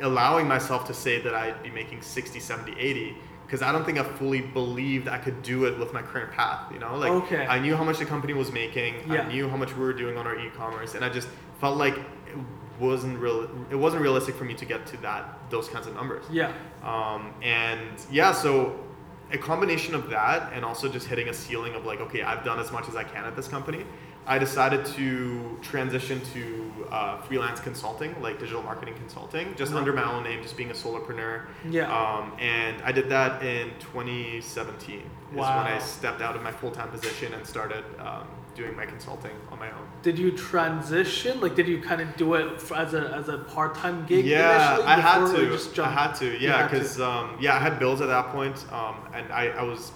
allowing myself to say that I'd be making 60, 70, 80 because I don't think I fully believed I could do it with my current path, you know? Like Okay. I knew how much the company was making, Yeah. I knew how much we were doing on our e-commerce and I just felt like it wasn't real it wasn't realistic for me to get to that those kinds of numbers. Yeah. Um, and yeah, so a combination of that and also just hitting a ceiling of like, okay, I've done as much as I can at this company. I decided to transition to uh, freelance consulting, like digital marketing consulting, just Mhm. under my own name, just being a solopreneur. Yeah. Um, and I did that in 2017. Wow. Is when I stepped out of my full time position and started um, doing my consulting on my own. Did you transition? Like, did you kind of do it as a as a part time gig? Yeah, I had to. Just I had to. Yeah, because um, yeah, I had bills at that point, um, and I, I was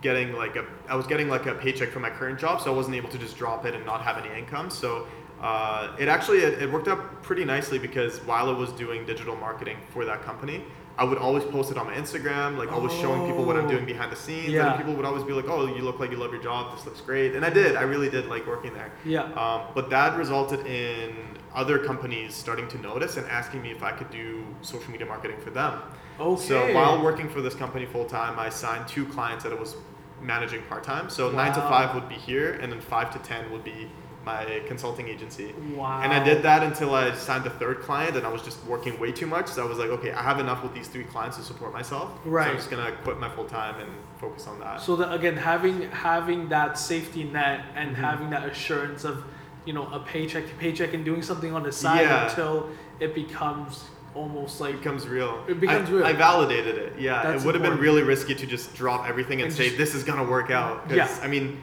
getting like a I was getting like a paycheck from my current job, so I wasn't able to just drop it and not have any income. So uh, it actually it, it worked out pretty nicely because while I was doing digital marketing for that company. I would always post it on my Instagram, like always showing people what I'm Oh. doing behind the scenes. Yeah. And people would always be like, "Oh, you look like you love your job. This looks great." And I did. I really did like working there. Yeah. Um, but that resulted in other companies starting to notice and asking me if I could do social media marketing for them. Okay. So while working for this company full time, I signed two clients that I was managing part time. So nine to five would be here, and then five to ten would be my consulting agency. Wow. And I did that until I signed the third client, and I was just working way too much. So I was like, okay, I have enough with these three clients to support myself. So Right. I'm just gonna quit my full time and focus on that. So that again, having having that safety net and Mhm. having that assurance of, you know, a paycheck to paycheck and doing something on the side Yeah. until it becomes almost like It becomes real. It becomes I, real. I validated it. Yeah, That's it would have been really risky to just drop everything and, And say just- this is gonna work out. 'Cause, Yeah. I mean,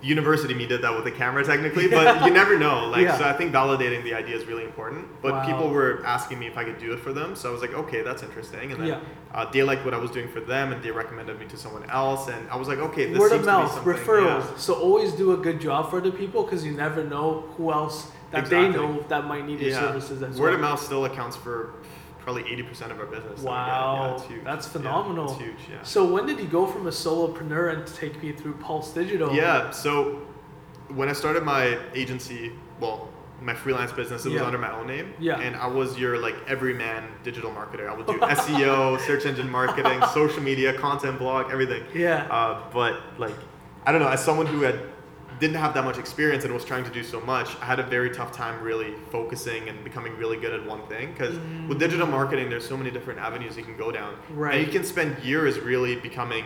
university me did that with the camera technically, but you never know. Like, Yeah. so I think validating the idea is really important. But Wow. people were asking me if I could do it for them, so I was like, okay, that's interesting. And then Yeah. uh, they liked what I was doing for them, and they recommended me to someone else, and I was like, okay, this word of mouth referrals. yeah. So always do a good job for the people because you never know who else that they know that might need your Yeah. services as Word well. of mouth still accounts for probably 80% of our business. that. Wow, yeah, it's huge. that's Yeah, phenomenal. it's huge, yeah. So when did you go from a solopreneur and take me through Pulse Digital? Yeah. So when I started my agency, well, my freelance business, it was under my own name. Yeah. And I was your like everyman digital marketer. I would do SEO, search engine marketing, social media, content blog, everything. Yeah. Uh, but like, I don't know, as someone who had didn't have that much experience and was trying to do so much, I had a very tough time really focusing and becoming really good at one thing. Because with digital marketing, there's so many different avenues you can go down. Right. And you can spend years really becoming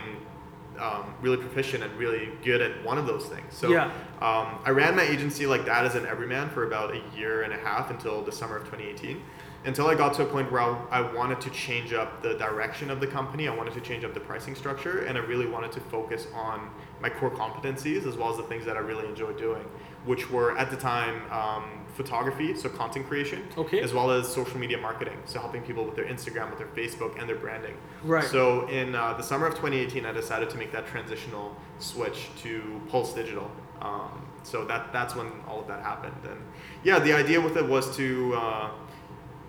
um, really proficient and really good at one of those things. So Yeah. um, I ran my agency like that as an everyman for about a year and a half until the summer of 2018. Until I got to a point where I, I wanted to change up the direction of the company, I wanted to change up the pricing structure, and I really wanted to focus on my core competencies as well as the things that I really enjoy doing, which were at the time um, photography, so content creation, Okay. as well as social media marketing, so helping people with their Instagram, with their Facebook, and their branding. Right. So in uh, the summer of 2018, I decided to make that transitional switch to Pulse Digital. Um, so that that's when all of that happened. And yeah, the idea with it was to uh,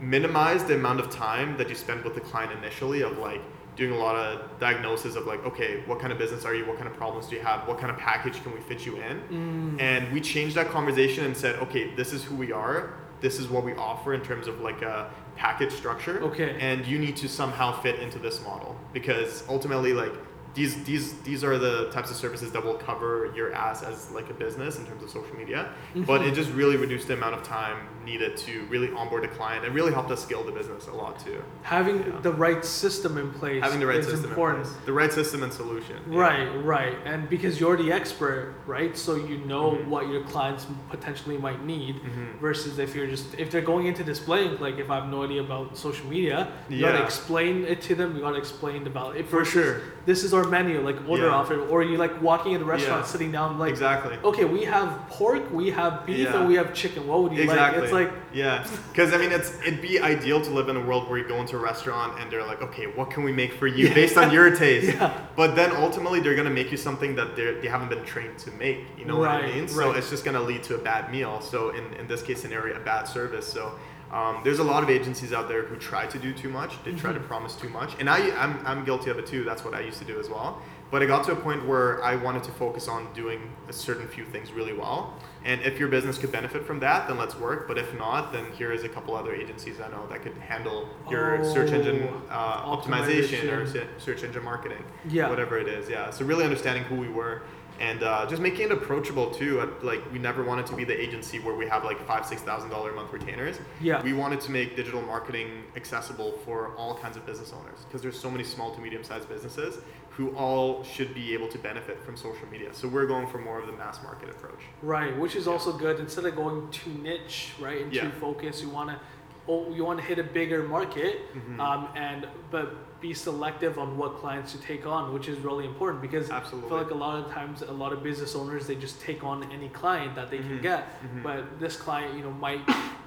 minimize the amount of time that you spend with the client initially of like doing a lot of diagnosis of like okay what kind of business are you? What kind of problems do you have? What kind of package can we fit you in? Mm. and we changed that conversation and said okay this is who we are. This is what we offer in terms of like a package structure. Okay. and you need to somehow fit into this model. Because ultimately like these these these are the types of services that will cover your ass as like a business in terms of social media but Mm-hmm. it just really reduced the amount of time needed to really onboard a client and really helped us scale the business a lot too Having Yeah. the right system in place having the right is system important. in place the right system and solution yeah. Right, right. And because you're the expert, right? So you know Mhm. what your clients potentially might need Mhm. versus if you're just if they're going into displaying, like if I have no idea about social media, you gotta explain it to them, you gotta explain about it. For sure. This is store menu, like order Yeah. off it, or you like walking in the restaurant, Yeah. sitting down, like exactly. okay, we have pork, we have beef, Yeah. and we have chicken. What would you Exactly. like? It's like yeah, because I mean, it's it'd be ideal to live in a world where you go into a restaurant and they're like, okay, what can we make for you based on your taste? But then ultimately, they're gonna make you something that they they haven't been trained to make. You know what I Right, mean? So right. it's just gonna lead to a bad meal. So in in this case scenario, a bad service. So. Um, there's a lot of agencies out there who try to do too much. They try to Mm-hmm. promise too much, and I, I'm, I'm guilty of it too. That's what I used to do as well. But it got to a point where I wanted to focus on doing a certain few things really well. And if your business could benefit from that, then let's work. But if not, then here is a couple other agencies I know that could handle your search engine Oh, uh, optimization or optimization. se- search engine marketing, Yeah. whatever it is. Yeah. So really understanding who we were and uh, just making it approachable too. Like we never wanted to be the agency where we have like five, six thousand dollar a month retainers. Yeah. We wanted to make digital marketing accessible for all kinds of business owners because there's so many small to medium sized businesses who all should be able to benefit from social media. So we're going for more of the mass market approach. Right, which is also good. Instead of going too niche, right, and Yeah. too focused, you want to, oh, you want to hit a bigger market, Mhm. um, and but be selective on what clients to take on, which is really important because I feel like a lot of times a lot of business owners they just take on any client that they can Mhm. get, Mhm. but this client you know might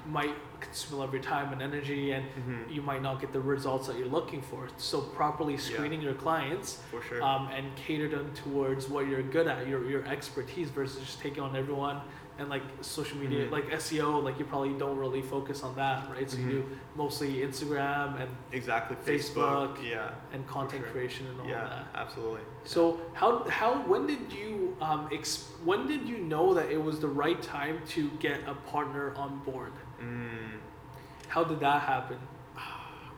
might consume a lot of your time and energy, and Mhm. you might not get the results that you're looking for. So properly screening your clients For sure. um, and cater them towards what you're good at, your your expertise versus just taking on everyone and like social media, Mhm. like SEO, like you probably don't really focus on that, right? So you do mostly Instagram and exactly. Facebook, Facebook. Yeah. and content sure. creation and all Yeah. that. Absolutely. So how how when did you um ex- when did you know that it was the right time to get a partner on board? Mm. How did that happen?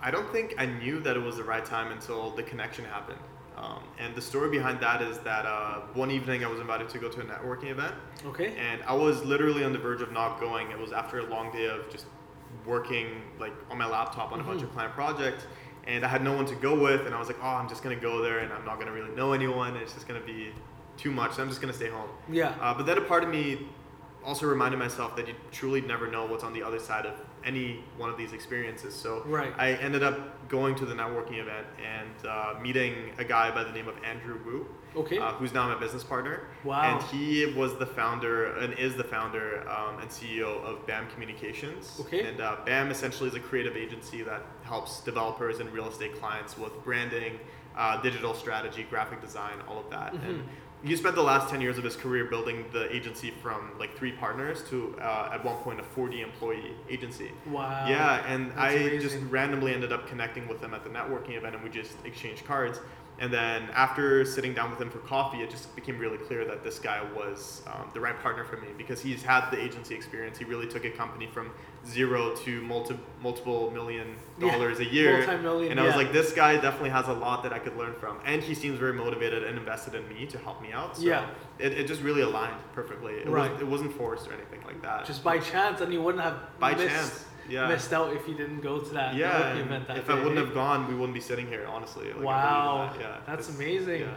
I don't think I knew that it was the right time until the connection happened. Um, and the story behind that is that uh, one evening I was invited to go to a networking event, Okay. and I was literally on the verge of not going. It was after a long day of just working like on my laptop on a bunch of client projects, and I had no one to go with, and I was like, oh, I'm just gonna go there, and I'm not gonna really know anyone. It's just gonna be too much. So I'm just gonna stay home. Yeah. Uh, but then a part of me also reminded myself that you truly never know what's on the other side of any one of these experiences. So Right. I ended up going to the networking event and uh, meeting a guy by the name of Andrew Wu, Okay. uh, who's now my business partner. Wow. And he was the founder and is the founder um, and CEO of BAM Communications. Okay. And uh, BAM essentially is a creative agency that helps developers and real estate clients with branding, uh, digital strategy, graphic design, all of that. Mhm. And he spent the last 10 years of his career building the agency from like three partners to uh, at one point a 40 employee agency. wow. Yeah, and That's I amazing. just randomly ended up connecting with him at the networking event, and we just exchanged cards. And then after sitting down with him for coffee, it just became really clear that this guy was um, the right partner for me because he's had the agency experience. He really took a company from zero to multi- multiple million Yeah, dollars a year. and I was yeah. like, this guy definitely has a lot that I could learn from. And he seems very motivated and invested in me to help me out. So Yeah. it, it just really aligned perfectly. It, Right. wasn't, it wasn't forced or anything like that. Just by chance, and you wouldn't have by missed, chance. Yeah. missed out if you didn't go to that Yeah, event that if day. I wouldn't have gone, we wouldn't be sitting here, honestly. Like, I believe in Wow, that, yeah, that's amazing. yeah.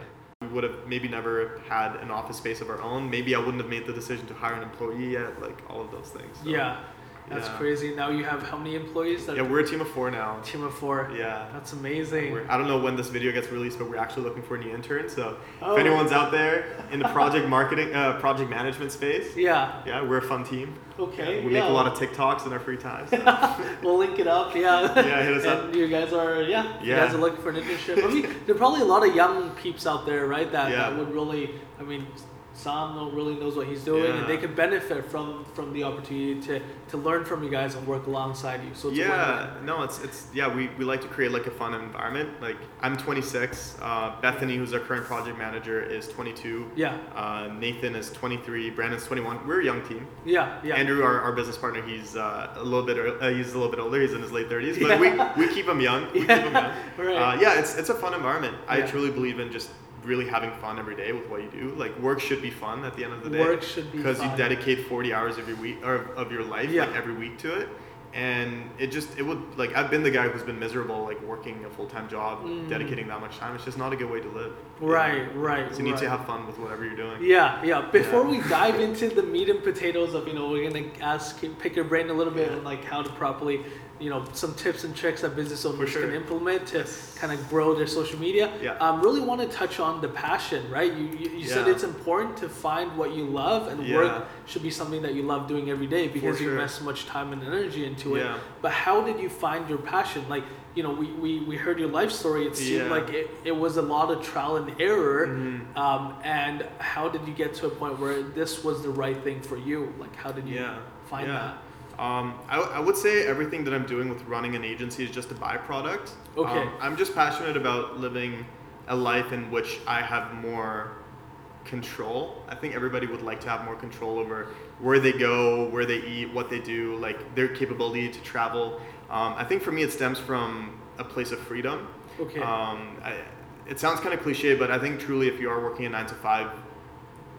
We would have maybe never had an office space of our own. Maybe I wouldn't have made the decision to hire an employee yet. Like all of those things. So, yeah, that's yeah. crazy. Now you have how many employees? That Yeah, we're a team of four now. team of four. Yeah. That's amazing. We're, I don't know when this video gets released, but we're actually looking for a new intern. So Oh. if anyone's out there in the project marketing, uh, project management space, yeah. yeah, we're a fun team. Okay. we yeah. make a lot of TikToks in our free time. so- we'll link it up. Yeah. Yeah, hit us up. you guys are yeah. You Yeah. guys are looking for an internship. I mean, there are probably a lot of young peeps out there, right? That Yeah. that would really. I mean. Sam really knows what he's doing, and they could benefit from from the opportunity to, to learn from you guys and work alongside you. So yeah, no, it's it's yeah. We, we like to create like a fun environment. Like I'm 26. Uh, Bethany, who's our current project manager, is 22. Yeah, Uh, Nathan is 23. Brandon's 21. We're a young team. yeah, yeah. Andrew, our, our business partner, he's uh, a little bit uh, he's a little bit older. He's in his late 30s, but Yeah. we, we keep him young. We Yeah, keep him young. right. Uh, yeah, it's it's a fun environment. I truly believe in just really having fun every day with what you do. Like work should be fun at the end of the day. Work should be because you dedicate 40 hours of your week or of your life Yeah. like every week to it. And it just it would like I've been the guy who's been miserable like working a full time job, Mm. dedicating that much time. It's just not a good way to live. Right, know? right. So you need to have fun with whatever you're doing. Yeah, yeah. Before Yeah. we dive into the meat and potatoes of, you know, we're gonna ask, pick your brain a little bit on like how to properly you know some tips and tricks that business owners sure. can implement to kind of grow their social media. Yeah. Um, really want to touch on the passion, right? You you, you said it's important to find what you love, and Yeah. work should be something that you love doing every day because you invest so much time and energy into it. Yeah. But how did you find your passion? Like you know, we, we, we heard your life story. It seemed Yeah. like it, it was a lot of trial and error. Mhm. Um, and how did you get to a point where this was the right thing for you? Like, how did you Yeah. find yeah. that? Um, I, I would say everything that I'm doing with running an agency is just a byproduct. Okay. Um, I'm just passionate about living a life in which I have more control. I think everybody would like to have more control over where they go, where they eat, what they do, like their capability to travel. Um, I think for me, it stems from a place of freedom. Okay. Um, I, it sounds kind of cliche, but I think truly, if you are working a nine to five,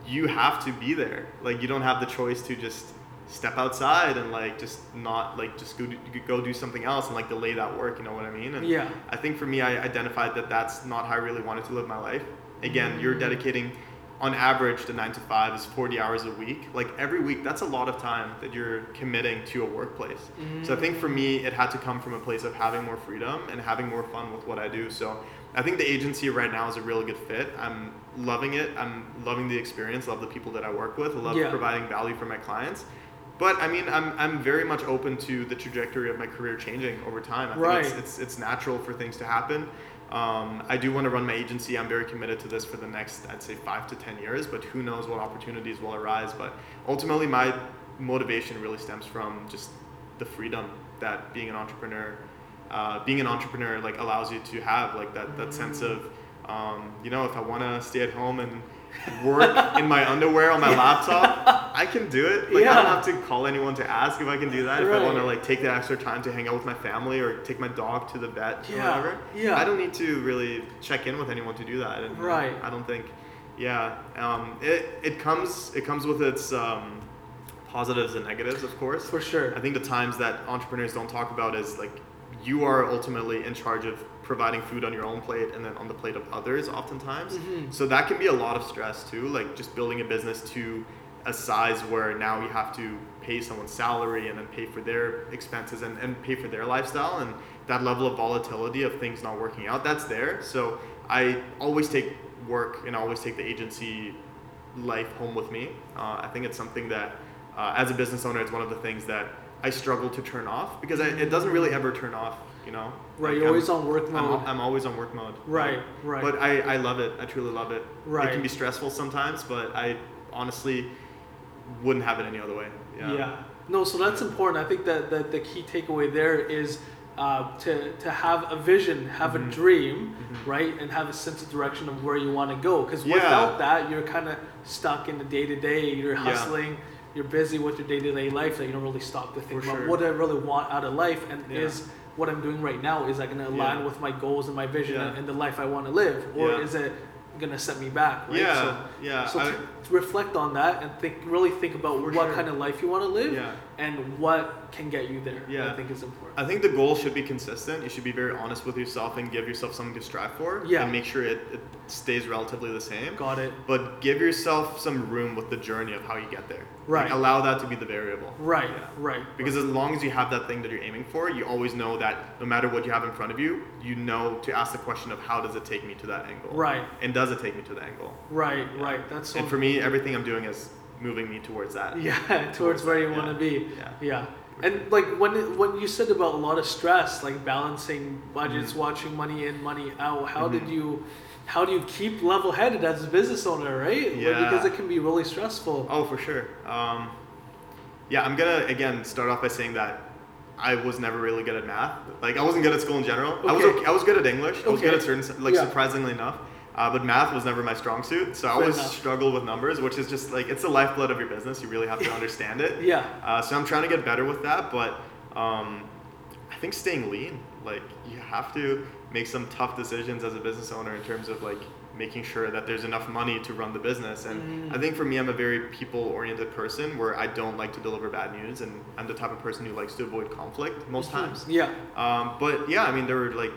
you have to be there. Like you don't have the choice to just step outside and like just not like just go do, go do something else and like delay that work. You know what I mean? And Yeah. I think for me, I identified that that's not how I really wanted to live my life. Again, you're Mm. dedicating, on average, the nine to five is 40 hours a week. Like every week, that's a lot of time that you're committing to a workplace. So I think for me, it had to come from a place of having more freedom and having more fun with what I do. So I think the agency right now is a really good fit. I'm loving it. I'm loving the experience. Love the people that I work with. Love Yeah. providing value for my clients. But I mean, I'm, I'm very much open to the trajectory of my career changing over time. I think Right. it's, it's, it's natural for things to happen. Um, I do want to run my agency. I'm very committed to this for the next, I'd say, five to 10 years, but who knows what opportunities will arise. But ultimately, my motivation really stems from just the freedom that being an entrepreneur, uh, being an entrepreneur, like allows you to have, like that, that sense of, um, you know, if I want to stay at home and work in my underwear on my laptop, I can do it. Like I don't have to call anyone to ask if I can do that. If I want to like take the extra time to hang out with my family or take my dog to the vet or whatever. yeah. I don't need to really check in with anyone to do that. And, Right. I don't think. Yeah. Um, it it comes it comes with its um, positives and negatives, of course. For sure. I think the times that entrepreneurs don't talk about is like you are ultimately in charge of providing food on your own plate and then on the plate of others oftentimes. Mhm. So that can be a lot of stress too, like just building a business to a size where now you have to pay someone's salary and then pay for their expenses and, and pay for their lifestyle and that level of volatility of things not working out, that's there. So I always take work and I always take the agency life home with me. Uh, I think it's something that, uh, as a business owner, it's one of the things that I struggle to turn off because I, it doesn't really ever turn off, you know? Right, Like, you're I'm- always on work I'm, mode. I'm always on work mode. Right, right. But I, I love it. I truly love it. Right. It can be stressful sometimes, but I honestly wouldn't have it any other way. Yeah. Yeah. No, so that's important. I think that, that the key takeaway there is uh, to, to have a vision, have Mhm. a dream, Mhm. right? And have a sense of direction of where you want to go. Because Yeah. without that, you're kind of stuck in the day to day. You're Yeah. hustling. You're busy with your day to day life that you don't really stop to think For about sure. what I really want out of life and Yeah. is what I'm doing right now is I going to align Yeah. with my goals and my vision Yeah. and, and the life I want to live, or Yeah. is it going to set me back? Right? Yeah. So, yeah. so I- reflect on that and think, really think about what sure. kind of life you want to live yeah. And what can get you there. Yeah. I think is important. I think the goal should be consistent. You should be very honest with yourself and give yourself something to strive for. Yeah. And make sure it, it stays relatively the same. Got it. But give yourself some room with the journey of how you get there. Right. Like, allow that to be the variable. Right. Yeah. Right. Because as long as you have that thing that you're aiming for, you always know that no matter what you have in front of you, you know to ask the question of how does it take me to that angle? Right. And does it take me to the angle? Right. Yeah. Right. That's so and for me, everything I'm doing is moving me towards that. Yeah, towards where you Yeah. want to be. Yeah. Yeah. And like when when you said about a lot of stress, like balancing budgets, Mm-hmm. watching money in, money out, how did Mhm. you how do you keep level headed as a business owner, right? Like, Yeah. because it can be really stressful. Oh, for sure. Um, yeah, I'm gonna again start off by saying that I was never really good at math. Like I wasn't good at school in general. I was Okay. okay, I was good at English. I was Okay. good at certain like Yeah. surprisingly enough. Uh, but math was never my strong suit, so I always enough. struggled with numbers, which is just like it's the lifeblood of your business. You really have to understand it. Yeah. Uh, so I'm trying to get better with that, but um, I think staying lean, like you have to make some tough decisions as a business owner in terms of like making sure that there's enough money to run the business. And Mm. I think for me, I'm a very people-oriented person where I don't like to deliver bad news, and I'm the type of person who likes to avoid conflict most times. Yeah. Um, but yeah, I mean, there were like,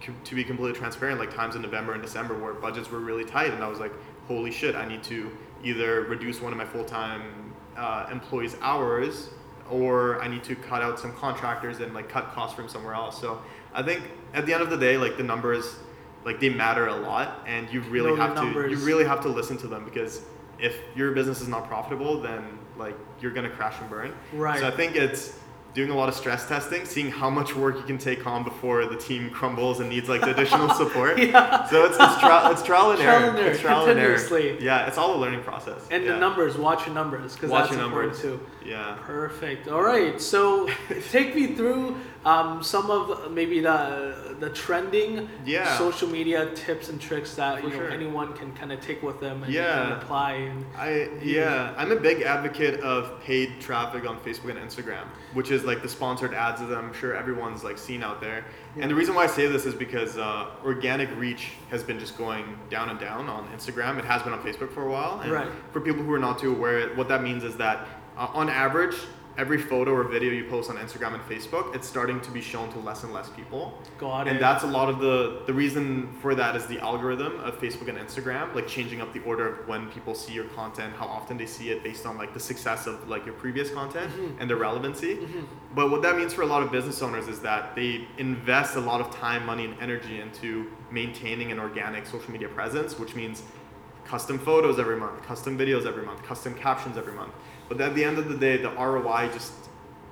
to be completely transparent, like times in November and December where budgets were really tight, and I was like, holy shit, I need to either reduce one of my full time uh, employees' hours or I need to cut out some contractors and like cut costs from somewhere else. So I think at the end of the day, like the numbers, like they matter a lot, and you really the have to you really have to listen to them because if your business is not profitable, then like you're gonna crash and burn. Right. So I think it's doing a lot of stress testing, seeing how much work you can take on before the team crumbles and needs like the additional support. Yeah. So it's, it's, trial, it's trial and Trial error. and error, It's trial and error. Yeah, it's all a learning process. And yeah. the numbers, watch your numbers because that's your important numbers. too. Yeah. Perfect. All right. So take me through um, some of maybe the the trending Yeah. social media tips and tricks that For you know sure. anyone can kind of take with them and, Yeah. and apply. And I yeah, I'm a big advocate of paid traffic on Facebook and Instagram, which is like the sponsored ads that I'm sure everyone's like seen out there. And the reason why I say this is because uh, organic reach has been just going down and down on Instagram. It has been on Facebook for a while. And Right. For people who are not too aware, what that means is that uh, on average, every photo or video you post on Instagram and Facebook, it's starting to be shown to less and less people. got it. And that's a lot of the the reason for that is the algorithm of Facebook and Instagram, like changing up the order of when people see your content, how often they see it based on like the success of like your previous content Mhm. and the relevancy. Mhm. But what that means for a lot of business owners is that they invest a lot of time, money, and energy into maintaining an organic social media presence, which means custom photos every month, custom videos every month, custom captions every month. But at the end of the day, the ROI just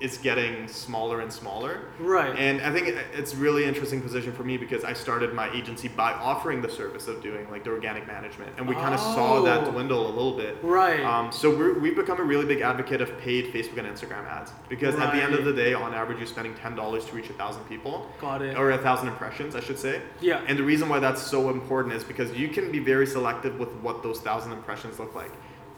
is getting smaller and smaller. Right. And I think it's really interesting position for me because I started my agency by offering the service of doing like the organic management, and we kind of saw that Oh. dwindle a little bit. right. Um, so we're, we've become a really big advocate of paid Facebook and Instagram ads because at the end of the day, on average, you're spending ten dollars to reach a thousand people, got it. or a thousand impressions, I should say. yeah. And the reason why that's so important is because you can be very selective with what those thousand impressions look like.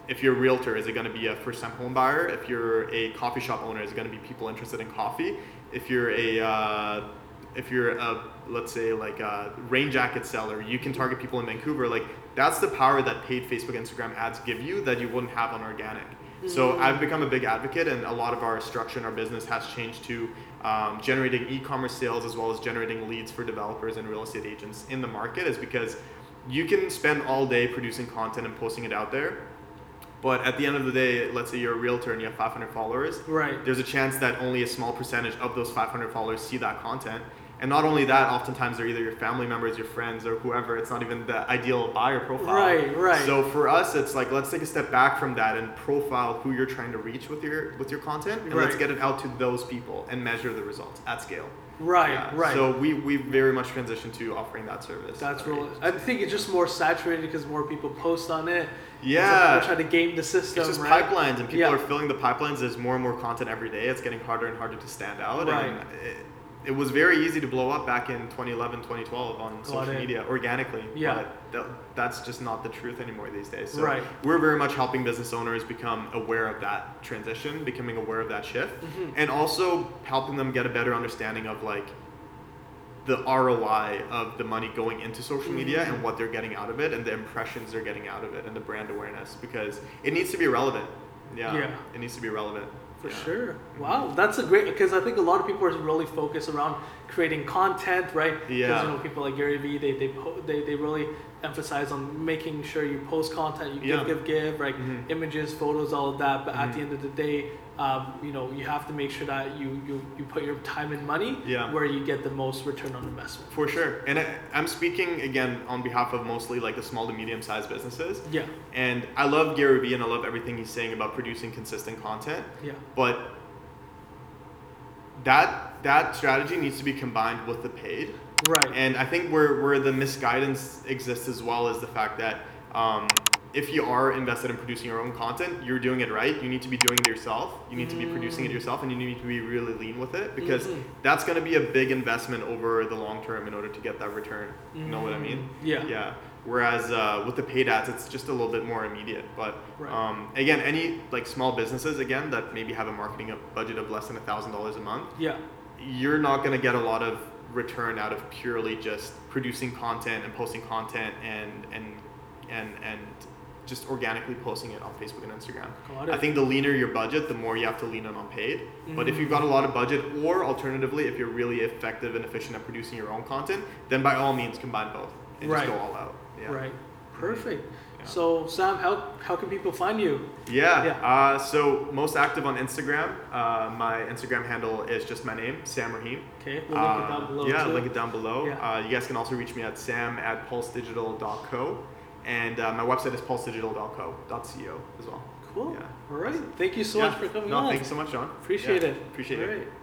If you're a realtor, is it going to be a first-time home buyer? If you're a coffee shop owner, is it going to be people interested in coffee? If you're a uh, if you're a let's say like a rain jacket seller, you can target people in Vancouver. Like that's the power that paid Facebook, Instagram ads give you that you wouldn't have on organic. So I've become a big advocate, and a lot of our structure in our business has changed to um, generating e-commerce sales as well as generating leads for developers and real estate agents in the market. Is because you can spend all day producing content and posting it out there, but at the end of the day, let's say you're a realtor and you have 500 followers, Right. there's a chance that only a small percentage of those 500 followers see that content. And not only that, oftentimes they're either your family members, your friends, or whoever. It's not even the ideal buyer profile. Right, right. So for us, it's like let's take a step back from that and profile who you're trying to reach with your with your content, and let's get it out to those people and measure the results at scale. Right. Yeah. Right. So we we very much transitioned to offering that service. That's really. I think it's just more saturated because more people post on it. Yeah. We're trying to game the system. It's just right? pipelines, and people Yeah. are filling the pipelines. There's more and more content every day. It's getting harder and harder to stand out. Right. And it, it was very easy to blow up back in 2011, 2012 on social it. media organically. Yeah. But th- that's just not the truth anymore these days. So Right. we're very much helping business owners become aware of that transition, becoming aware of that shift, Mhm. and also helping them get a better understanding of like the ROI of the money going into social media Mhm. and what they're getting out of it and the impressions they're getting out of it and the brand awareness because it needs to be relevant. Yeah. Yeah. It needs to be relevant. For Yeah. sure. Wow, that's a great because I think a lot of people are really focused around creating content, right? Yeah. Because you know, people like Gary Vee, they they po- they, they really emphasize on making sure you post content, you Yeah. give, give, give, right? Mhm. Images, photos, all of that. But at the Mhm. end of the day, um, you know, you have to make sure that you you, you put your time and money Yeah. where you get the most return on investment. For sure. And I, I'm speaking again on behalf of mostly like the small to medium sized businesses. Yeah, And I love Gary Vee and I love everything he's saying about producing consistent content. yeah, But that that strategy needs to be combined with the paid. right. And I think where, where the misguidance exists as well is the fact that um, if you are invested in producing your own content, you're doing it right. You need to be doing it yourself. You need to be producing it Mm. yourself, and you need to be really lean with it because Mhm. that's going to be a big investment over the long term in order to get that return. You know what I mean? Mm, Yeah. Yeah. Whereas uh, with the paid ads, it's just a little bit more immediate. But Right. um, again, any like small businesses again that maybe have a marketing budget of less than a thousand dollars a month, Yeah. You're not going to get a lot of return out of purely just producing content and posting content and and and and just organically posting it on Facebook and Instagram. I think the leaner your budget, the more you have to lean on paid. But if mm-hmm. you've got a lot of budget, or alternatively, if you're really effective and efficient at producing your own content, then by all means combine both and Right. just go all out. Yeah. Right. Perfect. Yeah. So Sam, how how can people find you? Yeah. yeah. Uh, so most active on Instagram. Uh, my Instagram handle is just my name, Sam Rahim. Okay. We'll link it down uh, below. Yeah, too. link it down below. Yeah. Uh, you guys can also reach me at sam at pulsedigital.co, and uh, my website is pulsedigital.co.co as well. Cool. Yeah. All right. Thank you so yeah. much for coming no, on. Thank you so much, John. Appreciate it. Appreciate All it. Right. Yeah.